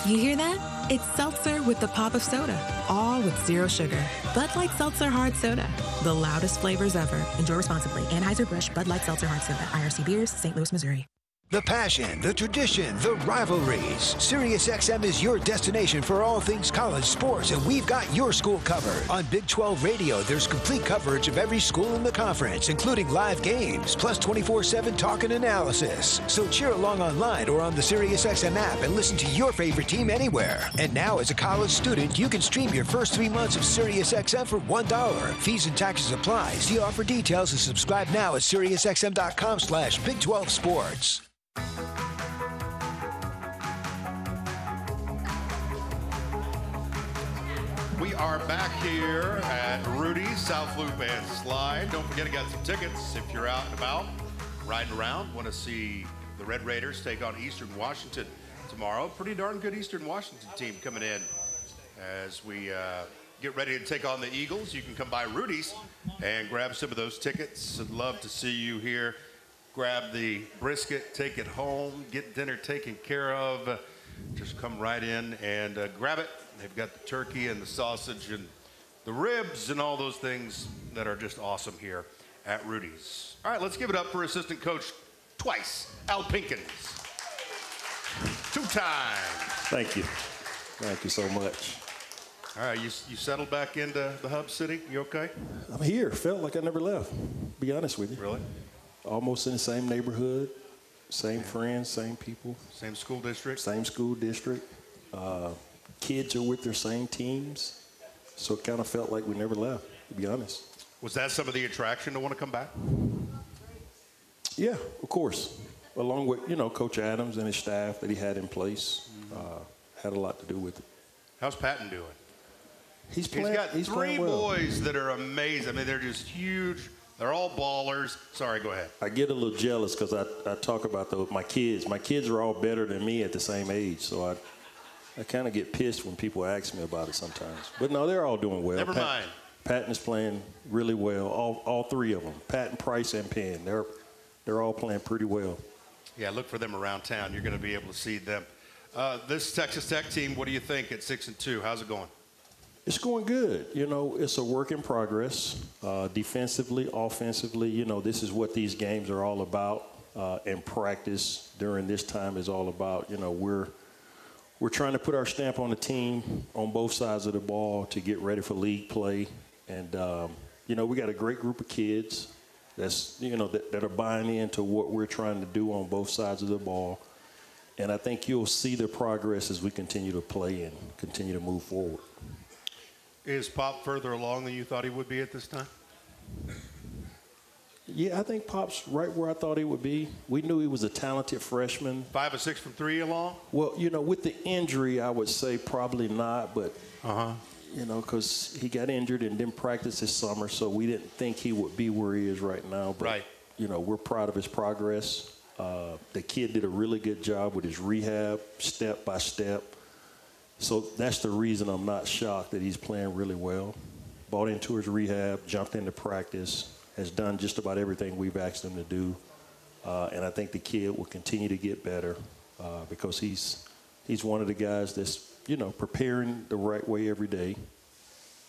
[SPEAKER 17] You hear that? It's seltzer with the pop of soda, all with zero sugar. Bud Light Seltzer Hard Soda, the loudest flavors ever. Enjoy responsibly. Anheuser-Busch Bud Light Seltzer Hard Soda, IRC Beers, St. Louis, Missouri.
[SPEAKER 24] The passion, the tradition, the rivalries. SiriusXM is your destination for all things college sports, and we've got your school covered. On Big 12 Radio, there's complete coverage of every school in the conference, including live games, plus 24-7 talk and analysis. So cheer along online or on the SiriusXM app and listen to your favorite team anywhere. And now, as a college student, you can stream your first three months of SiriusXM for $1. Fees and taxes apply. See offer details and subscribe now at SiriusXM.com slash Big 12 Sports.
[SPEAKER 2] We are back here at Rudy's, South Loop and Slide. Don't forget to get some tickets if you're out and about, riding around, want to see the Red Raiders take on Eastern Washington tomorrow. Pretty darn good Eastern Washington team coming in as we uh, get ready to take on the Eagles. You can come by Rudy's and grab some of those tickets. I'd love to see you here. Grab the brisket, take it home, get dinner taken care of. Just come right in and uh, grab it. They've got the turkey and the sausage and the ribs and all those things that are just awesome here at Rudy's. All right, let's give it up for assistant coach twice, Al Pinkins. Two times.
[SPEAKER 25] Thank you. Thank you so much.
[SPEAKER 2] All right, you, you settled back into the hub city? You okay?
[SPEAKER 25] I'm here. Felt like I never left. Be honest with you.
[SPEAKER 2] Really?
[SPEAKER 25] Almost in the same neighborhood, same friends, same people.
[SPEAKER 2] Same school district?
[SPEAKER 25] Same school district. Uh, kids are with their same teams. So it kind of felt like we never left, to be honest.
[SPEAKER 2] Was that some of the attraction to want to come back?
[SPEAKER 25] Yeah, of course. Along with, you know, Coach Adams and his staff that he had in place, uh, had a lot to do with it.
[SPEAKER 2] How's Patton doing?
[SPEAKER 25] He's playing.
[SPEAKER 2] he's got
[SPEAKER 25] he's
[SPEAKER 2] three
[SPEAKER 25] well.
[SPEAKER 2] boys that are amazing. I mean, they're just huge. They're all ballers. Sorry, go ahead.
[SPEAKER 25] I get a little jealous because I, I talk about those my kids. My kids are all better than me at the same age, so I I kind of get pissed when people ask me about it sometimes. But no, they're all doing well.
[SPEAKER 2] Never mind.
[SPEAKER 25] Patton is playing really well. All all three of them, Patton, Price, and Penn. They're they're all playing pretty well.
[SPEAKER 2] Yeah, look for them around town. You're going to be able to see them. Uh, this Texas Tech team, what do you think at six and two? How's it going?
[SPEAKER 25] It's going good. You know, it's a work in progress. Uh, defensively, offensively, you know, this is what these games are all about. Uh, and practice during this time is all about. You know, we're we're trying to put our stamp on the team on both sides of the ball to get ready for league play. And um, you know, we got a great group of kids that's you know that, that are buying into what we're trying to do on both sides of the ball. And I think you'll see the progress as we continue to play and continue to move forward.
[SPEAKER 2] Is Pop further along than you thought he would be at this time?
[SPEAKER 25] Yeah, I think Pop's right where I thought he would be. We knew he was a talented freshman.
[SPEAKER 2] Five or six from three along?
[SPEAKER 25] Well, you know, with the injury, I would say probably not, but,
[SPEAKER 2] uh-huh.
[SPEAKER 25] you know, because he got injured and didn't practice this summer, so we didn't think he would be where he is right now. But,
[SPEAKER 2] Right.
[SPEAKER 25] you know, we're proud of his progress. Uh, the kid did a really good job with his rehab, step by step. So that's the reason I'm not shocked that he's playing really well. Bought into his rehab, jumped into practice, has done just about everything we've asked him to do. Uh, and I think the kid will continue to get better uh, because he's he's one of the guys that's you know preparing the right way every day.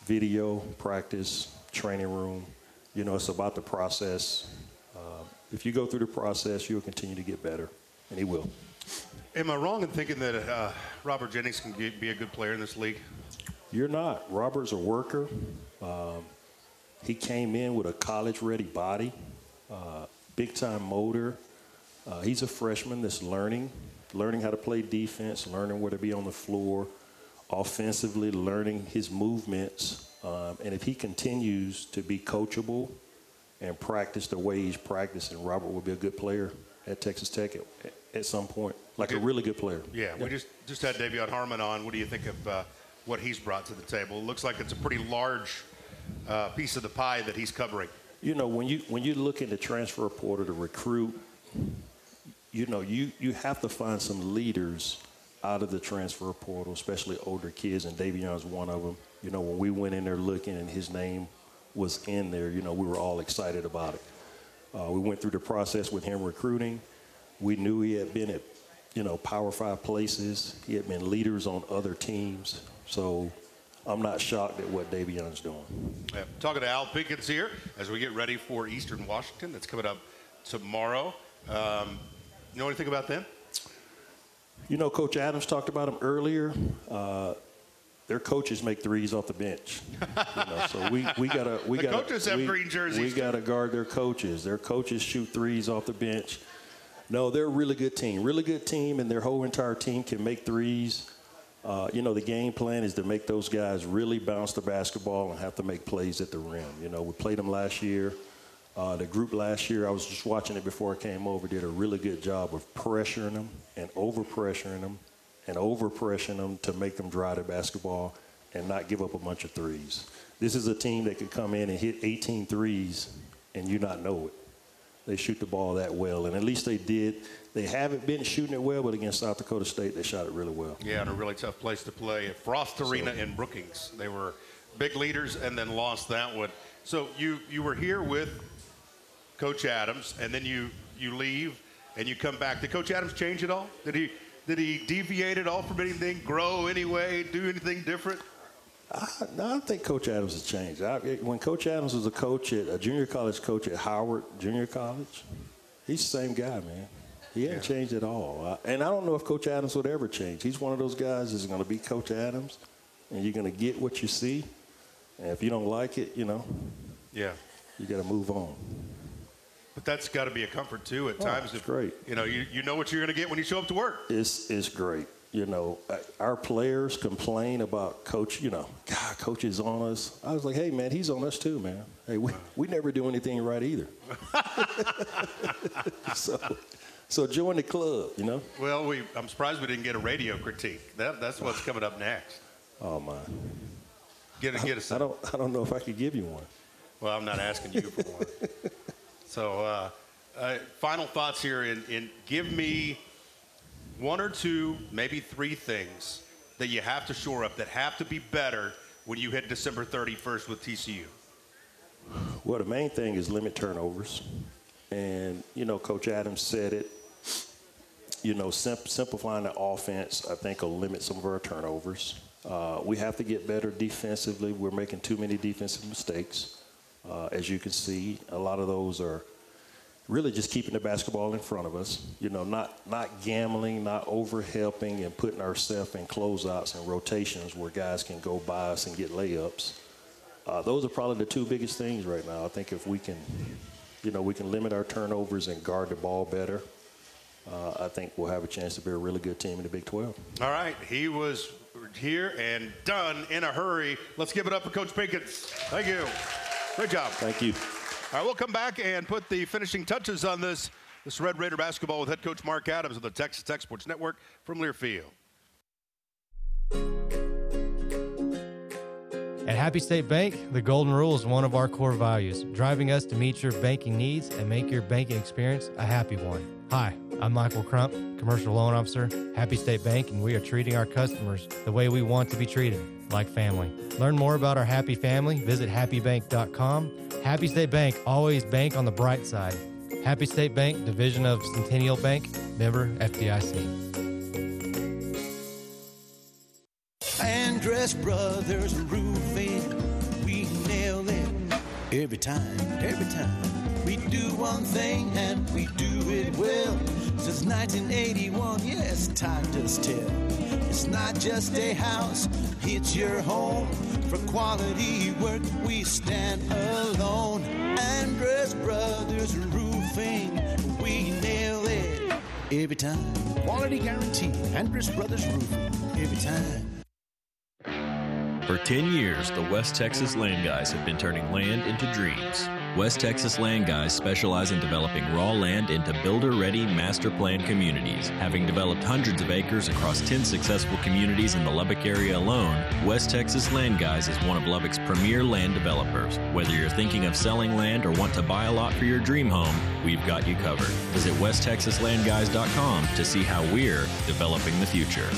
[SPEAKER 25] Video, practice, training room. You know, it's about the process. Uh, if you go through the process, you'll continue to get better, and he will.
[SPEAKER 2] Am I wrong in thinking that uh, Robert Jennings can ge- be a good player in this league?
[SPEAKER 25] You're not. Robert's a worker. Um, he came in with a college-ready body, uh, big-time motor. Uh, he's a freshman that's learning, learning how to play defense, learning where to be on the floor, offensively, learning his movements. Um, and if he continues to be coachable and practice the way he's practicing, Robert will be a good player at Texas Tech at, at some point, like a really good player.
[SPEAKER 2] Yeah, we just just had De'Vion Harmon on. What do you think of uh, what he's brought to the table? It looks like it's a pretty large uh, piece of the pie that he's covering.
[SPEAKER 25] You know, when you when you look in the transfer portal to recruit, you know, you you have to find some leaders out of the transfer portal, especially older kids, and De'Vion's one of them. You know, when we went in there looking and his name was in there, you know, we were all excited about it. Uh, we went through the process with him recruiting. We knew he had been at, you know, Power Five places. He had been leaders on other teams. So I'm not shocked at what De'Vion's doing.
[SPEAKER 2] Yeah, talking to Al Pinkins here as we get ready for Eastern Washington. That's coming up tomorrow. Um, you know anything about them?
[SPEAKER 25] You know, Coach Adams talked about them earlier. Uh, their coaches make threes off the bench. You know, so we, we gotta we
[SPEAKER 2] The
[SPEAKER 25] gotta
[SPEAKER 2] coaches have
[SPEAKER 25] we,
[SPEAKER 2] green jerseys,
[SPEAKER 25] We gotta guard their coaches. Their coaches shoot threes off the bench. No, they're a really good team. Really good team, and their whole entire team can make threes. Uh, you know, the game plan is to make those guys really bounce the basketball and have to make plays at the rim. You know, we played them last year. Uh, the group last year, I was just watching it before I came over, did a really good job of pressuring them and over pressuring them and over pressuring them to make them drive the basketball and not give up a bunch of threes. This is a team that could come in and hit 18 threes and you not know it. They shoot the ball that well, and at least they did. They haven't been shooting it well, but against South Dakota State, they shot it really well.
[SPEAKER 2] Yeah, and a really tough place to play at Frost Arena in Brookings. They were big leaders and then lost that one. So you you were here with Coach Adams, and then you you leave and you come back. Did Coach Adams change at all? Did he did he deviate at all from anything? Grow anyway? Do anything different?
[SPEAKER 25] I, I don't think Coach Adams has changed. I, when Coach Adams was a coach at a junior college coach at Howard Junior College, he's the same guy, man. He hasn't changed at all. I, and I don't know if Coach Adams would ever change. He's one of those guys that's going to be Coach Adams, and you're going to get what you see. And if you don't like it, you know,
[SPEAKER 2] Yeah.
[SPEAKER 25] you got to move on.
[SPEAKER 2] But that's got to be a comfort too at
[SPEAKER 25] Oh,
[SPEAKER 2] times.
[SPEAKER 25] it's
[SPEAKER 2] if,
[SPEAKER 25] great.
[SPEAKER 2] You know, you, you know what you're going to get when you show up to work.
[SPEAKER 25] It's it's great. You know, uh, our players complain about coach. You know, God, coach is on us. I was like, hey man, he's on us too, man. Hey, we we never do anything right either. so so join the club. You know.
[SPEAKER 2] Well, we I'm surprised we didn't get a radio critique. That that's what's coming up next.
[SPEAKER 25] Oh my.
[SPEAKER 2] Get a, get us.
[SPEAKER 25] I don't I don't know if I could give you one.
[SPEAKER 2] Well, I'm not asking you for one. So, uh, uh, final thoughts here. In, in give me one or two, maybe three things that you have to shore up that have to be better when you hit December 31st with TCU.
[SPEAKER 25] Well, the main thing is limit turnovers. And, you know, Coach Adams said it. You know, sim- simplifying the offense, I think, will limit some of our turnovers. Uh, we have to get better defensively. We're making too many defensive mistakes. Uh, as you can see, a lot of those are really just keeping the basketball in front of us. You know, not not gambling, not over helping, and putting ourselves in closeouts and rotations where guys can go by us and get layups. Uh, those are probably the two biggest things right now. I think if we can, you know, we can limit our turnovers and guard the ball better. Uh, I think we'll have a chance to be a really good team in the Big 12.
[SPEAKER 2] All right, he was here and done in a hurry. Let's give it up for Coach Pinkins. Thank you. Great job.
[SPEAKER 25] Thank you.
[SPEAKER 2] All right, we'll come back and put the finishing touches on this this Red Raider basketball with head coach Mark Adams of the Texas Tech Sports Network from Learfield.
[SPEAKER 26] At Happy State Bank, the golden rule is one of our core values, driving us to meet your banking needs and make your banking experience a happy one. Hi, I'm Michael Crump, Commercial Loan Officer, Happy State Bank, and we are treating our customers the way we want to be treated, like family. Learn more about our happy family, visit happybank.com. Happy State Bank, always bank on the bright side. Happy State Bank, division of Centennial Bank, member FDIC.
[SPEAKER 27] Andress Brothers Roofing, we nail it every time, every time. We do one thing and we do it well. Since 1981, yes, time does tell. It's not just a house, it's your home. For quality work, we stand alone. Andress Brothers Roofing, we nail it every time. Quality guarantee, Andress Brothers Roofing, every time.
[SPEAKER 7] For 10 years, the West Texas Land Guys have been turning land into dreams. West Texas Land Guys specialize in developing raw land into builder ready master plan communities. Having developed hundreds of acres across 10 successful communities in the Lubbock area alone, West Texas Land Guys is one of Lubbock's premier land developers. Whether you're thinking of selling land or want to buy a lot for your dream home, we've got you covered. Visit westtexaslandguys.com to see how we're developing the future.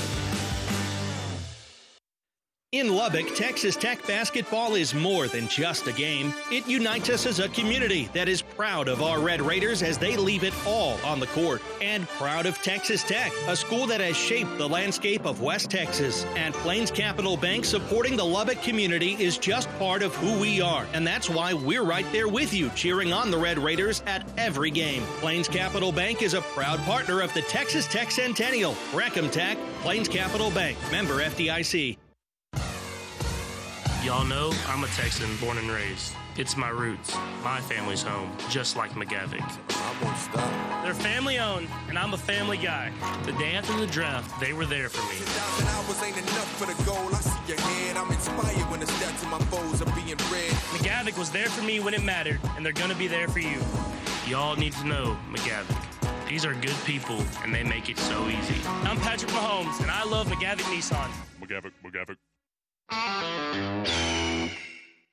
[SPEAKER 8] In Lubbock, Texas Tech basketball is more than just a game. It unites us as a community that is proud of our Red Raiders as they leave it all on the court, and proud of Texas Tech, a school that has shaped the landscape of West Texas. And Plains Capital Bank supporting the Lubbock community is just part of who we are, and that's why we're right there with you, cheering on the Red Raiders at every game. Plains Capital Bank is a proud partner of the Texas Tech Centennial. Reckham Tech, Plains Capital Bank, member FDIC.
[SPEAKER 28] Y'all know I'm a Texan born and raised. It's my roots, my family's home, just like McGavock. I won't stop. They're family owned, and I'm a family guy. The day after the draft, they were there for me. McGavock was there for me when it mattered, and they're gonna be there for you. Y'all need to know McGavock. These are good people, and they make it so easy. I'm Patrick Mahomes, and I love McGavock Nissan.
[SPEAKER 18] McGavock, McGavock.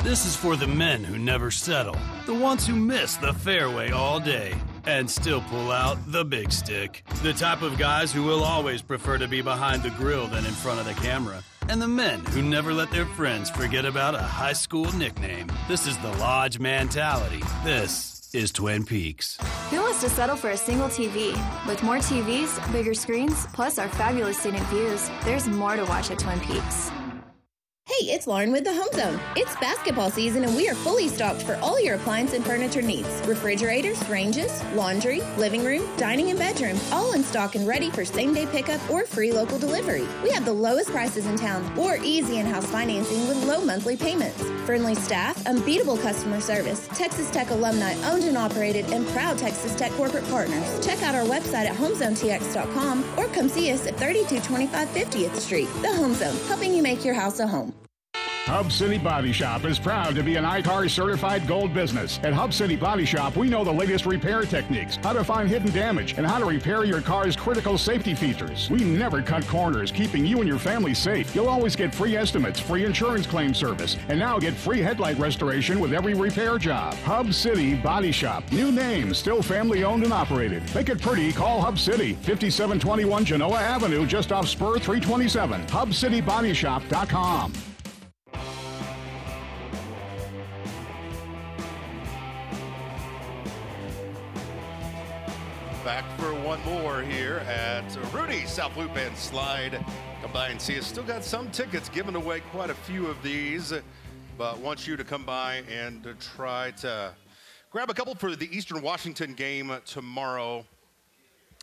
[SPEAKER 29] This is for the men who never settle, the ones who miss the fairway all day and still pull out the big stick, the type of guys who will always prefer to be behind the grill than in front of the camera, and the men who never let their friends forget about a high school nickname. This is the Lodge mentality. This is Twin Peaks.
[SPEAKER 30] Who wants to settle for a single TV? With more TVs, bigger screens, plus our fabulous scenic views, there's more to watch at Twin Peaks.
[SPEAKER 31] Hey, it's Lauren with the Home Zone. It's basketball season and we are fully stocked for all your appliance and furniture needs. Refrigerators, ranges, laundry, living room, dining and bedroom, all in stock and ready for same day pickup or free local delivery. We have the lowest prices in town or easy in-house financing with low monthly payments. Friendly staff, unbeatable customer service, Texas Tech alumni owned and operated and proud Texas Tech corporate partners. Check out our website at homezonetx.com or come see us at 3225 50th Street. The Home Zone, helping you make your house a home.
[SPEAKER 32] Hub City Body Shop is proud to be an ICAR certified gold business. At Hub City Body Shop, we know the latest repair techniques, how to find hidden damage, and how to repair your car's critical safety features. We never cut corners, keeping you and your family safe. You'll always get free estimates, free insurance claim service, and now get free headlight restoration with every repair job. Hub City Body Shop. New name, still family owned and operated. Make it pretty, call Hub City, 5721 Genoa Avenue, just off Spur 327. HubCityBodyShop.com.
[SPEAKER 2] one more here at Rudy South Loop and Slide. Come by and see us. Still got some tickets, giving away quite a few of these, but want you to come by and try to grab a couple for the Eastern Washington game tomorrow.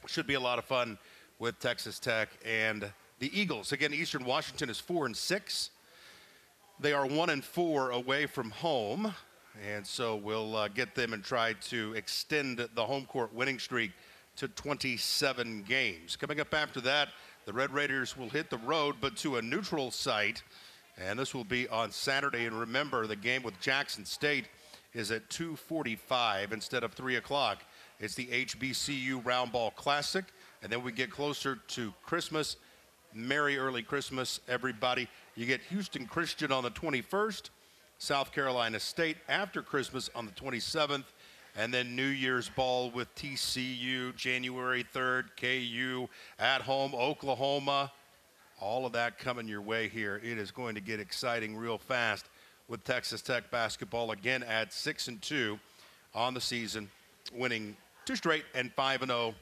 [SPEAKER 2] Should be a lot of fun with Texas Tech and the Eagles. Again, Eastern Washington is four and six. They are one and four away from home. And so we'll uh, get them and try to extend the home court winning streak to 27 games. Coming up after that, the Red Raiders will hit the road, but to a neutral site. And this will be on Saturday. And remember, the game with Jackson State is at 2:45 instead of 3 o'clock. It's the HBCU Round Ball Classic, and then we get closer to Christmas. Merry early Christmas, everybody. You get Houston Christian on the 21st, South Carolina State after Christmas on the 27th, and then New Year's Ball with TCU January 3rd, KU at home, Oklahoma. All of that coming your way here. It is going to get exciting real fast with Texas Tech basketball again at 6 and 2 on the season, winning two straight and 5 and 0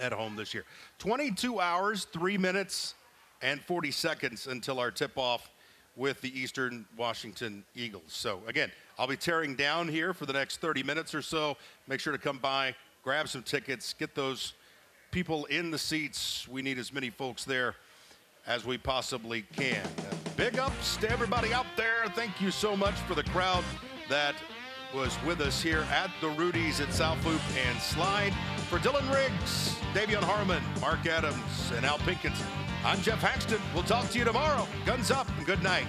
[SPEAKER 2] at home this year. 22 hours, 3 minutes and 40 seconds until our tip off with the Eastern Washington Eagles. So, again, I'll be tearing down here for the next 30 minutes or so. Make sure to come by, grab some tickets, get those people in the seats. We need as many folks there as we possibly can. Big ups to everybody out there. Thank you so much for the crowd that was with us here at the Rudy's at South Loop and Slide. For Dylan Riggs, De'Vion Harmon, Mark Adams, and Al Pinkins, I'm Geoff Haxton. We'll talk to you tomorrow. Guns up and good night.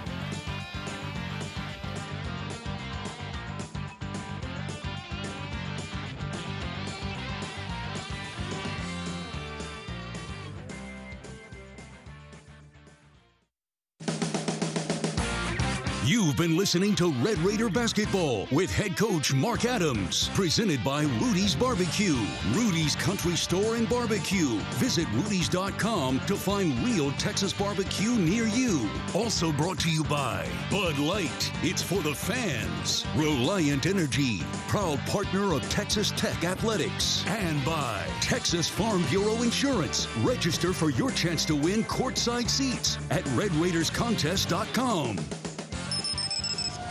[SPEAKER 1] You've been listening to Red Raider Basketball with head coach Mark Adams, presented by Rudy's Barbecue, Rudy's Country Store and Barbecue. Visit Rudy's.com to find real Texas barbecue near you. Also brought to you by Bud Light. It's for the fans. Reliant Energy, proud partner of Texas Tech Athletics. And by Texas Farm Bureau Insurance. Register for your chance to win courtside seats at RedRaidersContest.com.